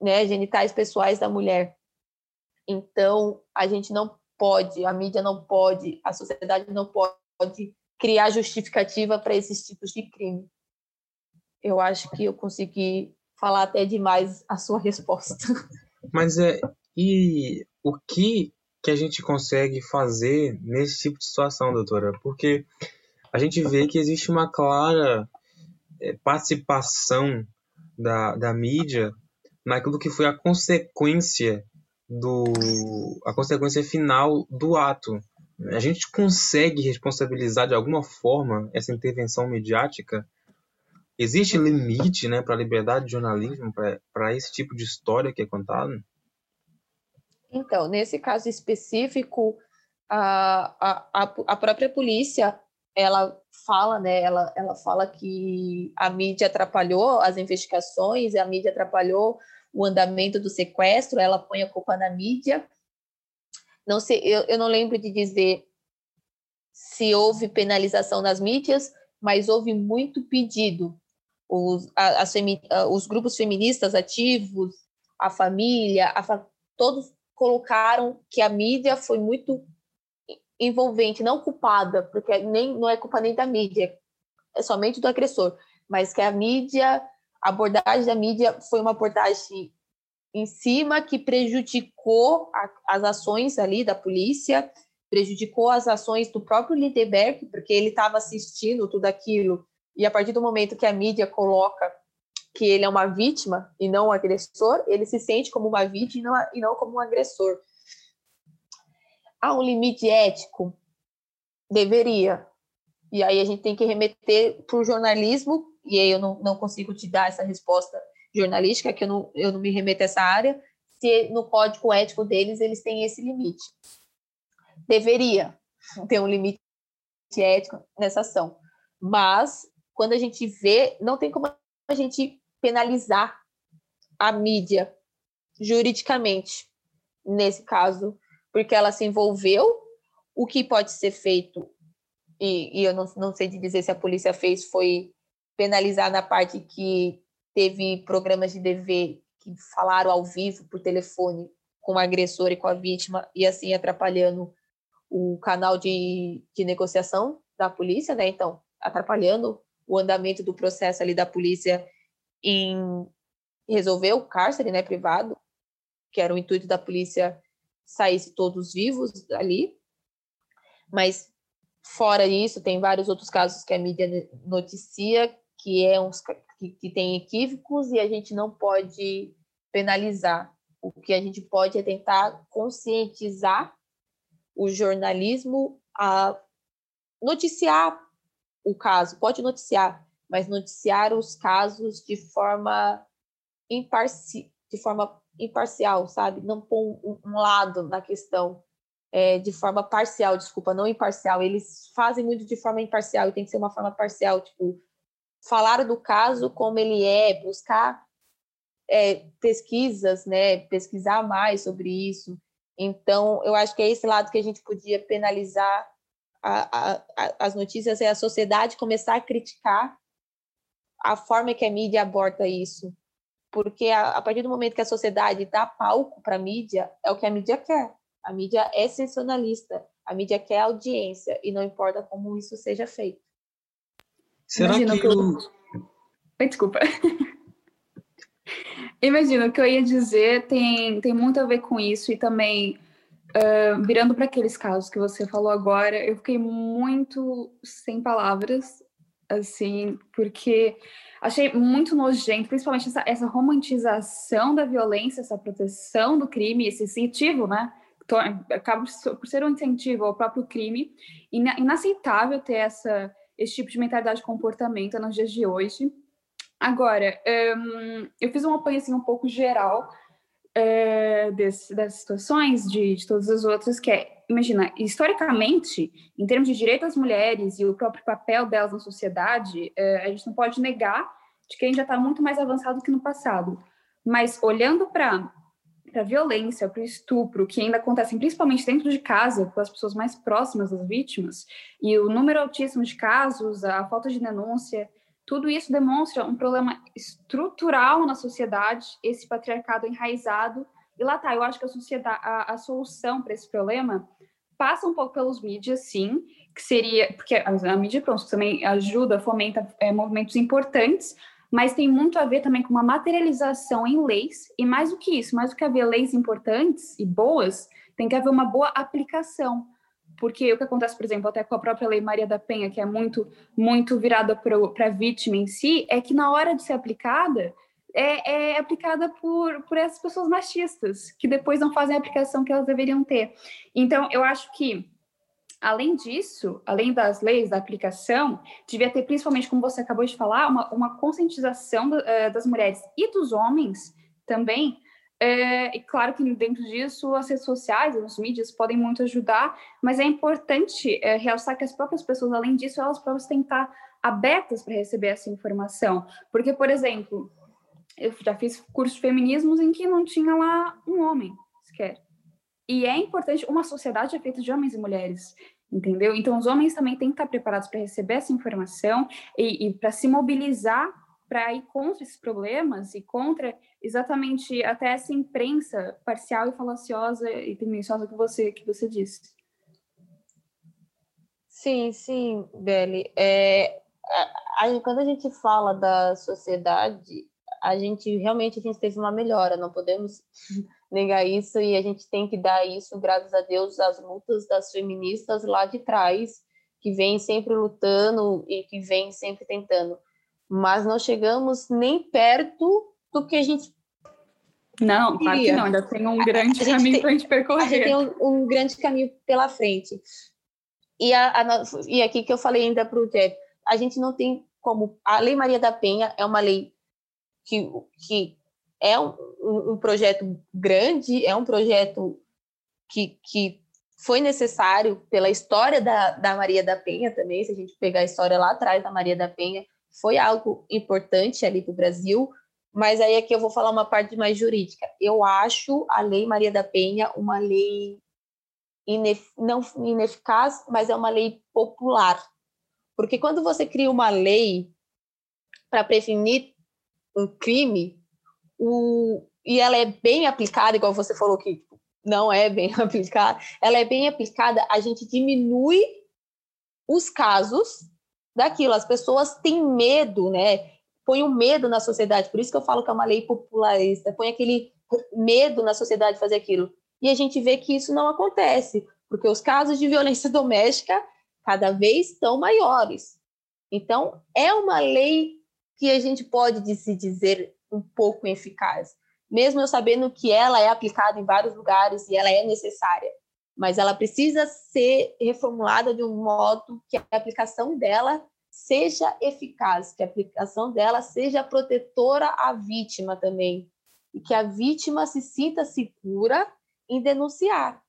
né, genitais pessoais da mulher. Então, a gente não pode, a mídia não pode, a sociedade não pode criar justificativa para esses tipos de crime. Eu acho que eu consegui falar até demais a sua resposta. Mas é e o que que a gente consegue fazer nesse tipo de situação, doutora? Porque a gente vê que existe uma clara é, participação da, da mídia naquilo que foi a consequência do a consequência final do ato. A gente consegue responsabilizar de alguma forma essa intervenção midiática? Existe limite né, para a liberdade de jornalismo, para esse tipo de história que é contado? Então, nesse caso específico, a, a, a própria polícia ela fala, né? Ela, ela fala que a mídia atrapalhou as investigações, a mídia atrapalhou o andamento do sequestro, ela põe a culpa na mídia. Não sei, eu, eu não lembro de dizer se houve penalização nas mídias, mas houve muito pedido. Os, a, os grupos feministas ativos, a família, a, todos colocaram que a mídia foi muito envolvente, não culpada, porque nem não é culpa nem da mídia, é somente do agressor, mas que a mídia, a abordagem da mídia foi uma abordagem em cima que prejudicou a, as ações ali da polícia, prejudicou as ações do próprio Lindeberg, porque ele estava assistindo tudo aquilo, e a partir do momento que a mídia coloca que ele é uma vítima e não um agressor, ele se sente como uma vítima e não como um agressor. Há um limite ético? Deveria. E aí a gente tem que remeter para o jornalismo, e aí eu não, não consigo te dar essa resposta jornalística, que eu não, eu não me remeto a essa área, se no código ético deles eles têm esse limite. Deveria ter um limite ético nessa ação. Mas, quando a gente vê, não tem como a gente penalizar a mídia juridicamente, nesse caso, porque ela se envolveu. O que pode ser feito, e, e eu não, não sei dizer se a polícia fez, foi penalizar na parte que teve programas de TV que falaram ao vivo por telefone com o agressor e com a vítima e assim atrapalhando o canal de, de negociação da polícia, né? Então, atrapalhando o andamento do processo ali da polícia em resolver o cárcere, né, privado, que era o intuito da polícia saísse todos vivos ali. Mas fora isso, tem vários outros casos que a mídia noticia que é uns que, que tem equívocos e a gente não pode penalizar. O que a gente pode é tentar conscientizar o jornalismo a noticiar o caso, pode noticiar, mas noticiar os casos de forma imparci de forma imparcial, sabe? Não pôr um, lado na questão é, de forma parcial, desculpa, não imparcial. Eles fazem muito de forma imparcial e tem que ser uma forma parcial, tipo, falar do caso como ele é, buscar é, pesquisas, né? Pesquisar mais sobre isso. Então, eu acho que é esse lado que a gente podia penalizar a, a, a, as notícias, é a sociedade começar a criticar a forma que a mídia aborda isso. Porque a, partir do momento que a sociedade dá palco para a mídia, é o que a mídia quer. A mídia é sensacionalista, a mídia quer audiência, e não importa como isso seja feito. Será Imagina que, que eu... Oi, desculpa. Imagina, o que eu ia dizer tem, tem muito a ver com isso e também uh, virando para aqueles casos que você falou agora, eu fiquei muito sem palavras, assim, porque achei muito nojento, principalmente essa, essa romantização da violência, essa proteção do crime, esse incentivo, né? Acaba por ser um incentivo ao próprio crime. Inaceitável ter essa, esse tipo de mentalidade de comportamento nos dias de hoje. Agora, um, eu fiz um apanho assim, um pouco geral é, desse, dessas situações, de, de todas as outras, que é, imagina, historicamente, em termos de direito às mulheres e o próprio papel delas na sociedade, é, a gente não pode negar de que a gente já está muito mais avançado que no passado. Mas olhando para para violência, para o estupro, que ainda acontecem principalmente dentro de casa, com as pessoas mais próximas das vítimas, e o número altíssimo de casos, a falta de denúncia, tudo isso demonstra um problema estrutural na sociedade, esse patriarcado enraizado. E lá tá, eu acho que a, sociedade, a, a solução para esse problema passa um pouco pelos mídias, sim, que seria, porque a, mídia, pronto, também ajuda, fomenta é, movimentos importantes, mas tem muito a ver também com uma materialização em leis, e mais do que isso, mais do que haver leis importantes e boas, tem que haver uma boa aplicação porque o que acontece, por exemplo, até com a própria Lei Maria da Penha, que é muito, muito virada para a vítima em si, é que na hora de ser aplicada, é, é, aplicada por, por essas pessoas machistas, que depois não fazem a aplicação que elas deveriam ter. Então, eu acho que, além disso, além das leis, da aplicação, devia ter, principalmente, como você acabou de falar, uma, uma conscientização do, uh, das mulheres e dos homens também é, e claro que dentro disso as redes sociais, as mídias podem muito ajudar, mas é importante é, realçar que as próprias pessoas, além disso, elas próprias têm que estar abertas para receber essa informação. Porque, por exemplo, eu já fiz cursos de feminismos em que não tinha lá um homem sequer. E é importante, uma sociedade é feita de homens e mulheres, entendeu? Então, os homens também têm que estar preparados para receber essa informação e, e para se mobilizar para ir contra esses problemas e contra exatamente até essa imprensa parcial e falaciosa e tendenciosa que você que você disse. Sim, sim, Beli. É, quando a gente fala da sociedade, a gente realmente a gente teve uma melhora, não podemos negar isso e a gente tem que dar isso, graças a Deus, às lutas das feministas lá de trás, que vêm sempre lutando e que vêm sempre tentando mas não chegamos nem perto do que a gente não, claro que não, ainda tem um grande caminho para a gente percorrer. A gente tem um, um, grande caminho pela frente. E, a, a, e aqui que eu falei ainda para o Jeff, a gente não tem como. A Lei Maria da Penha é uma lei que, que é um, um projeto grande, é um projeto que, que foi necessário pela história da, da Maria da Penha também, se a gente pegar a história lá atrás da Maria da Penha, foi algo importante ali para o Brasil, mas aí aqui eu vou falar uma parte mais jurídica. Eu acho a Lei Maria da Penha uma lei inef não ineficaz, mas é uma lei popular. Porque quando você cria uma lei para prevenir um crime, o, e ela é bem aplicada, igual você falou que não é bem aplicada, ela é bem aplicada, a gente diminui os casos daquilo. As pessoas têm medo, né? Põe o um medo na sociedade, por isso que eu falo que é uma lei popularista, põe aquele medo na sociedade de fazer aquilo. E a gente vê que isso não acontece, porque os casos de violência doméstica cada vez estão maiores. Então, é uma lei que a gente pode se dizer um pouco eficaz, mesmo eu sabendo que ela é aplicada em vários lugares e ela é necessária, mas ela precisa ser reformulada de um modo que a aplicação dela seja eficaz, que a aplicação dela seja protetora à vítima também, e que a vítima se sinta segura em denunciar,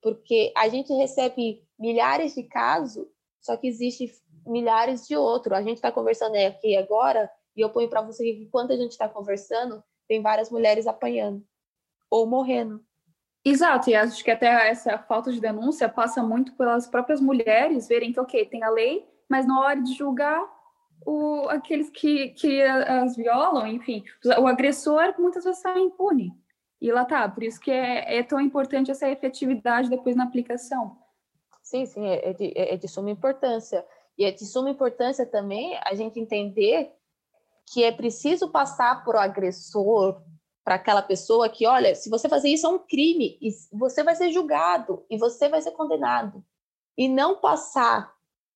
porque a gente recebe milhares de casos, só que existe milhares de outros. A gente está conversando aqui agora e eu ponho para você que enquanto a gente está conversando, tem várias mulheres apanhando ou morrendo. Exato, e acho que até essa falta de denúncia passa muito pelas próprias mulheres verem que, ok, tem a lei, mas na hora de julgar o, aqueles que, que as violam, enfim, o agressor muitas vezes está impune. E lá tá, por isso que é, é tão importante essa efetividade depois na aplicação. Sim, sim, é, é de, é de suma importância. E é de suma importância também a gente entender que é preciso passar por o agressor, para aquela pessoa que, olha, se você fazer isso é um crime, e você vai ser julgado, e você vai ser condenado. E não passar,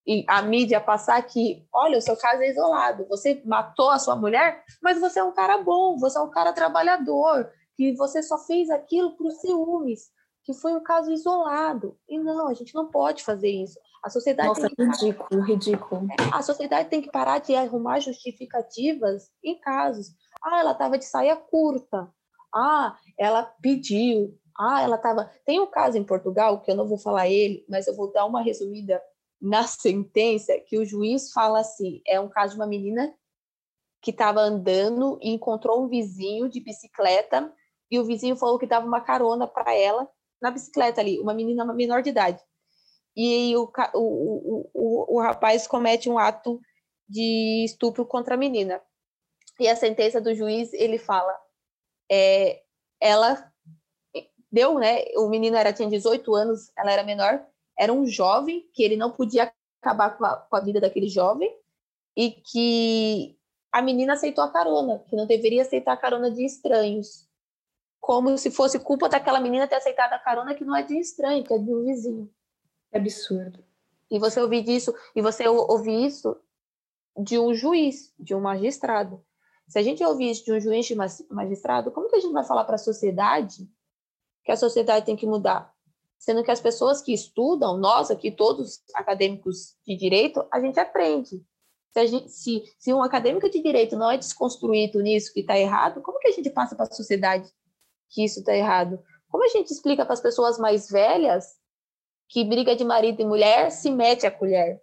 e a mídia passar que, olha, o seu caso é isolado, você matou a sua mulher, mas você é um cara bom, você é um cara trabalhador, que você só fez aquilo por ciúmes, que foi um caso isolado. E não, a gente não pode fazer isso. A sociedade Nossa, tem que ridículo, parar... ridículo. A sociedade tem que parar de arrumar justificativas em casos. Ah, ela estava de saia curta. Ah, ela pediu. Ah, ela estava. Tem um caso em Portugal, que eu não vou falar ele, mas eu vou dar uma resumida na sentença, que o juiz fala assim: é um caso de uma menina que estava andando e encontrou um vizinho de bicicleta, e o vizinho falou que dava uma carona para ela na bicicleta ali, uma menina menor de idade e o, o, o, o rapaz comete um ato de estupro contra a menina. E a sentença do juiz, ele fala, é, ela deu, né, o menino era, tinha 18 anos, ela era menor, era um jovem, que ele não podia acabar com a, com a vida daquele jovem, e que a menina aceitou a carona, que não deveria aceitar a carona de estranhos. Como se fosse culpa daquela menina ter aceitado a carona que não é de estranho, que é de um vizinho. É absurdo. E você ouvir disso, e você ouvir isso de um juiz, de um magistrado. Se a gente ouvir isso de um juiz de magistrado, como que a gente vai falar para a sociedade que a sociedade tem que mudar? Sendo que as pessoas que estudam, nós aqui, todos acadêmicos de direito, a gente aprende. Se, gente, se, se um acadêmico de direito não é desconstruído nisso que está errado, como que a gente passa para a sociedade que isso está errado? Como a gente explica para as pessoas mais velhas que briga de marido e mulher se mete a colher.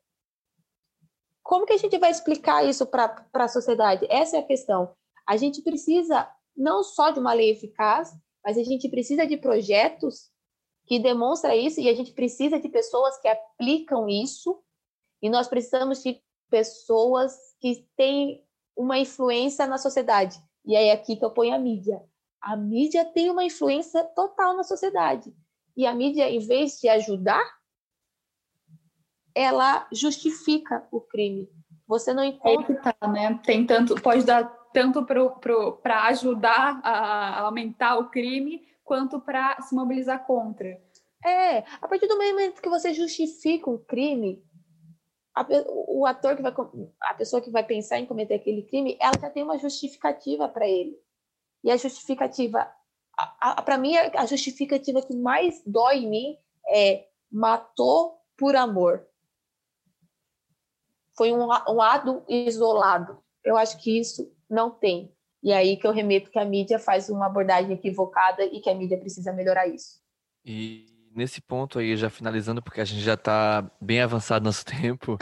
Como que a gente vai explicar isso para a sociedade? Essa é a questão. A gente precisa não só de uma lei eficaz, mas a gente precisa de projetos que demonstram isso e a gente precisa de pessoas que aplicam isso e nós precisamos de pessoas que têm uma influência na sociedade. E é aqui que eu ponho a mídia. A mídia tem uma influência total na sociedade. E a mídia, em vez de ajudar, ela justifica o crime. Você não encontra. É tá, né? Tem tanto, pode dar tanto para ajudar a aumentar o crime, quanto para se mobilizar contra. É, a partir do momento que você justifica um crime, a, o ator que vai, a pessoa que vai pensar em cometer aquele crime, ela já tem uma justificativa para ele. E a justificativa para mim, a justificativa que mais dói em mim é matou por amor. Foi um, um ato isolado. Eu acho que isso não tem. E é aí que eu remeto que a mídia faz uma abordagem equivocada e que a mídia precisa melhorar isso. E nesse ponto aí, já finalizando, porque a gente já está bem avançado no nosso tempo,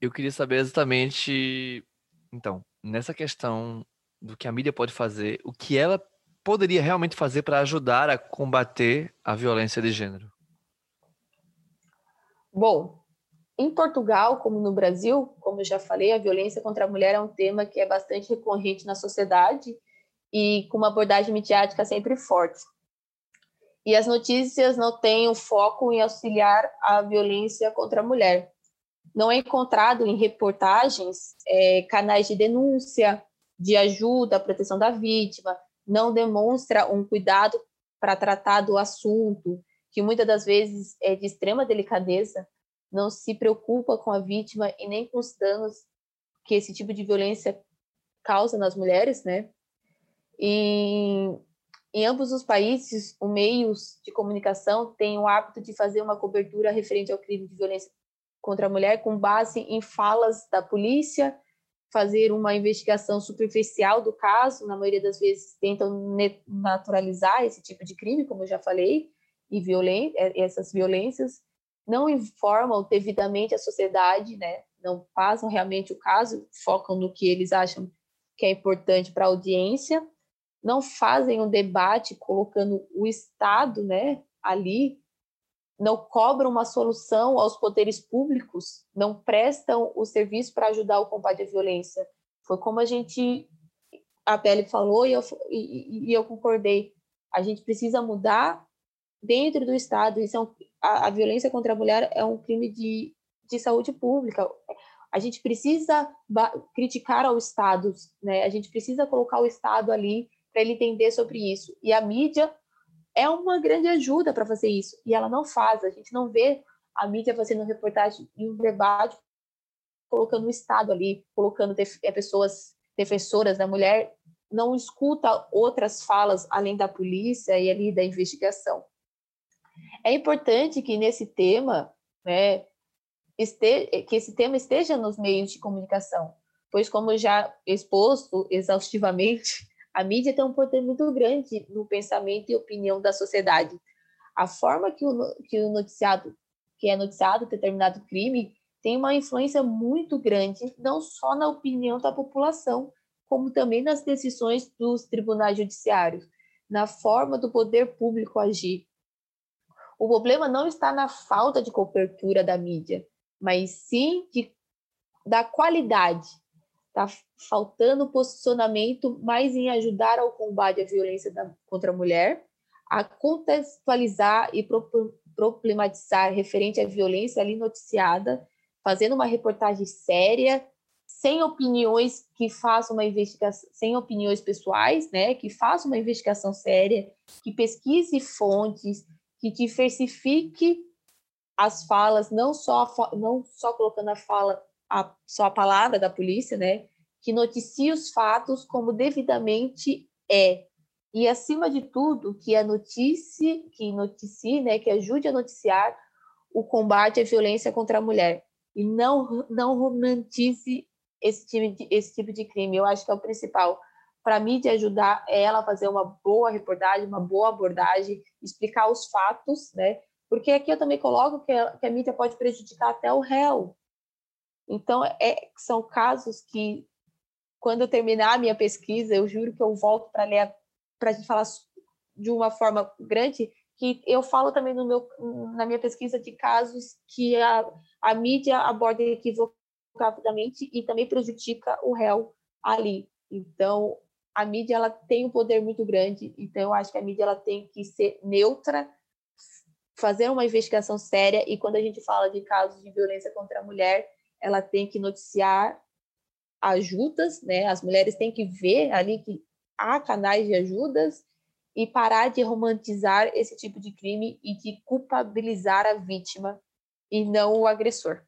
eu queria saber exatamente, então, nessa questão do que a mídia pode fazer, o que ela poderia realmente fazer para ajudar a combater a violência de gênero? Bom, em Portugal, como no Brasil, como eu já falei, a violência contra a mulher é um tema que é bastante recorrente na sociedade e com uma abordagem midiática sempre forte. E as notícias não têm o foco em auxiliar a violência contra a mulher. Não é encontrado em reportagens é, canais de denúncia, de ajuda, proteção da vítima, não demonstra um cuidado para tratar do assunto, que muitas das vezes é de extrema delicadeza, não se preocupa com a vítima e nem com os danos que esse tipo de violência causa nas mulheres, né? E em ambos os países, os meios de comunicação têm o hábito de fazer uma cobertura referente ao crime de violência contra a mulher com base em falas da polícia, fazer uma investigação superficial do caso, na maioria das vezes tentam naturalizar esse tipo de crime, como eu já falei, e violen é, essas violências, não informam devidamente a sociedade, né? não passam realmente o caso, focam no que eles acham que é importante para a audiência, não fazem um debate colocando o Estado né, ali, não cobram uma solução aos poderes públicos, não prestam o serviço para ajudar o combate à violência. Foi como a gente, a Pele falou e eu, e, e eu concordei. A gente precisa mudar dentro do Estado. Isso é um, a, a, violência contra a mulher é um crime de, de saúde pública. A gente precisa criticar ao Estado, né? A gente precisa colocar o Estado ali para ele entender sobre isso. E a mídia é uma grande ajuda para fazer isso. E ela não faz. A gente não vê a mídia fazendo reportagem e um debate colocando o Estado ali, colocando é, pessoas defensoras da mulher, não escuta outras falas além da polícia e ali da investigação. É importante que nesse tema, né, este, que esse tema esteja nos meios de comunicação, pois como já exposto exaustivamente, a mídia tem um poder muito grande no pensamento e opinião da sociedade. A forma que o, que o noticiado, que é noticiado determinado crime, tem uma influência muito grande, não só na opinião da população, como também nas decisões dos tribunais judiciários, na forma do poder público agir. O problema não está na falta de cobertura da mídia, mas sim de, da qualidade Está faltando posicionamento mais em ajudar ao combate à violência da, contra a mulher, a contextualizar e problematizar referente à violência ali noticiada, fazendo uma reportagem séria, sem opiniões que façam uma investigação, sem opiniões pessoais, né, que faça uma investigação séria, que pesquise fontes, que diversifique as falas, não só não só colocando a fala a, só a palavra da polícia, né? Que noticie os fatos como devidamente é. E, acima de tudo, que a notícia, que noticie, né? Que ajude a noticiar o combate à violência contra a mulher. E não, não romantize esse tipo, de, esse tipo de crime. Eu acho que é o principal. Para mim, de ajudar ela fazer uma boa reportagem, uma boa abordagem, explicar os fatos, né? Porque aqui eu também coloco que a, que a mídia pode prejudicar até o réu, então, é, são casos que, quando eu terminar a minha pesquisa, eu juro que eu volto para ler, para a gente falar de uma forma grande, que eu falo também no meu, na minha pesquisa de casos que a, a mídia aborda equivocadamente e também prejudica o réu ali. Então, a mídia ela tem um poder muito grande, então eu acho que a mídia ela tem que ser neutra, fazer uma investigação séria e quando a gente fala de casos de violência contra a mulher, ela tem que noticiar ajudas, né? As mulheres têm que ver ali que há canais de ajudas e parar de romantizar esse tipo de crime e de culpabilizar a vítima e não o agressor.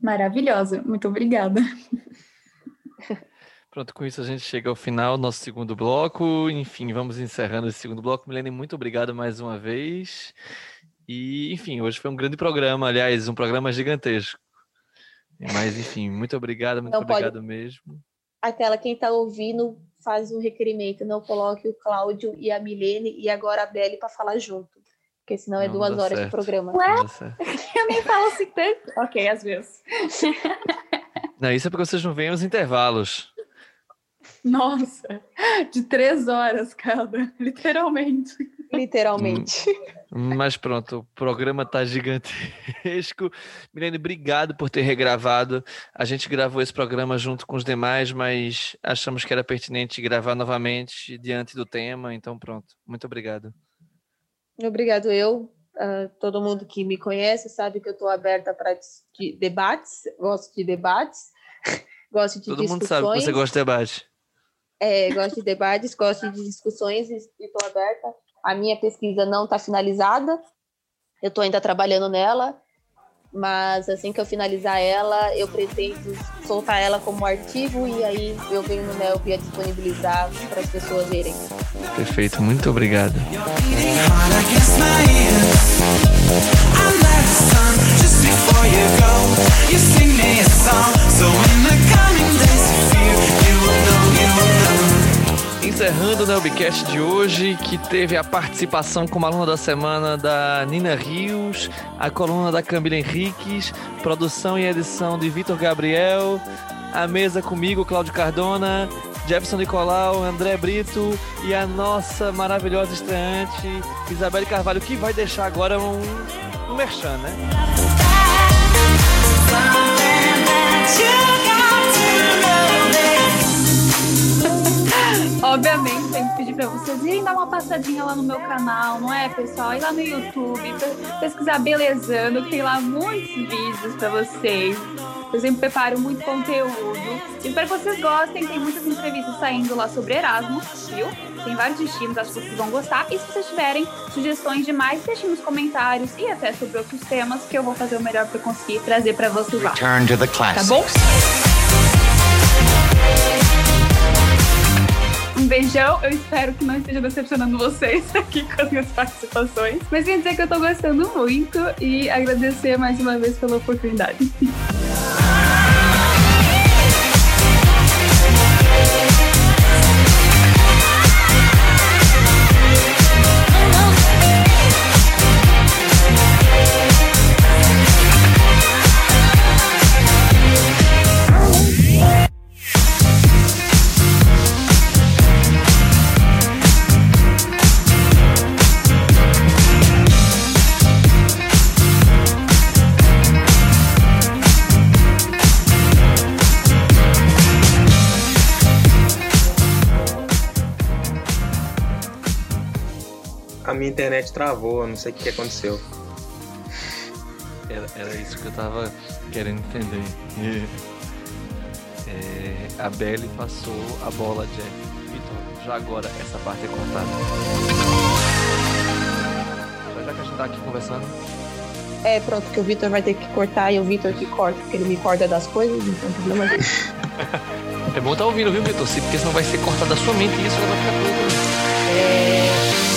Maravilhosa, muito obrigada. Pronto, com isso a gente chega ao final do nosso segundo bloco. Enfim, vamos encerrando esse segundo bloco. Milene, muito obrigado mais uma vez. E, enfim, hoje foi um grande programa, aliás, um programa gigantesco. Mas, enfim, muito obrigado, muito não obrigado pode... mesmo. Aquela, quem está ouvindo, faz um requerimento, não coloque o Cláudio e a Milene e agora a Belle para falar junto. Porque senão é não, duas horas certo. de programa. Ué? Eu nem falo assim tanto. Ok, às vezes. Não, isso é porque vocês não veem os intervalos. Nossa, de três horas cada, literalmente. Literalmente. Hum, mas pronto, o programa tá gigantesco. Milene, obrigado por ter regravado. A gente gravou esse programa junto com os demais, mas achamos que era pertinente gravar novamente diante do tema. Então, pronto. Muito obrigado. Obrigado eu. Uh, todo mundo que me conhece sabe que eu estou aberta para debates. Gosto de debates. gosto de todo discussões. mundo sabe que você gosta de debate. É, gosto de debates, gosto de discussões e estou aberta. A minha pesquisa não está finalizada, eu estou ainda trabalhando nela, mas assim que eu finalizar ela, eu pretendo soltar ela como artigo e aí eu venho no NELP a disponibilizar para as pessoas verem. Perfeito, muito obrigado. Encerrando o Nelbcast de hoje, que teve a participação como aluna da semana da Nina Rios, a coluna da Camila Henriques, produção e edição de Vitor Gabriel, a mesa comigo, Cláudio Cardona, Jefferson Nicolau, André Brito e a nossa maravilhosa estreante, Isabelle Carvalho, que vai deixar agora um, um merchan, né? Obviamente, tenho que pedir para vocês irem dar uma passadinha lá no meu canal, não é, pessoal? Ir lá no YouTube, pesquisar Belezando, que tem lá muitos vídeos para vocês. Eu sempre preparo muito conteúdo. Espero que vocês gostem. Tem muitas entrevistas saindo lá sobre Erasmus, viu? Tem vários destinos, acho que vocês vão gostar. E se vocês tiverem sugestões de mais, deixem nos comentários e até sobre outros temas que eu vou fazer o melhor para conseguir trazer para vocês lá. Return to the Tá bom? Um beijão, eu espero que não esteja decepcionando vocês aqui com as minhas participações. Mas quer dizer que eu tô gostando muito e agradecer mais uma vez pela oportunidade. internet travou, eu não sei o que aconteceu. Era, era isso que eu tava querendo entender. É, a Belly passou a bola a Jeff. Vitor, já agora essa parte é cortada. Já, já que a gente tá aqui conversando. É, pronto, que o Vitor vai ter que cortar e o Vitor que corta, porque ele me corta das coisas, então problema dele. É bom tá ouvindo, viu, Vitor? Sim, Porque senão vai ser cortada da sua mente e isso vai ficar tudo. É...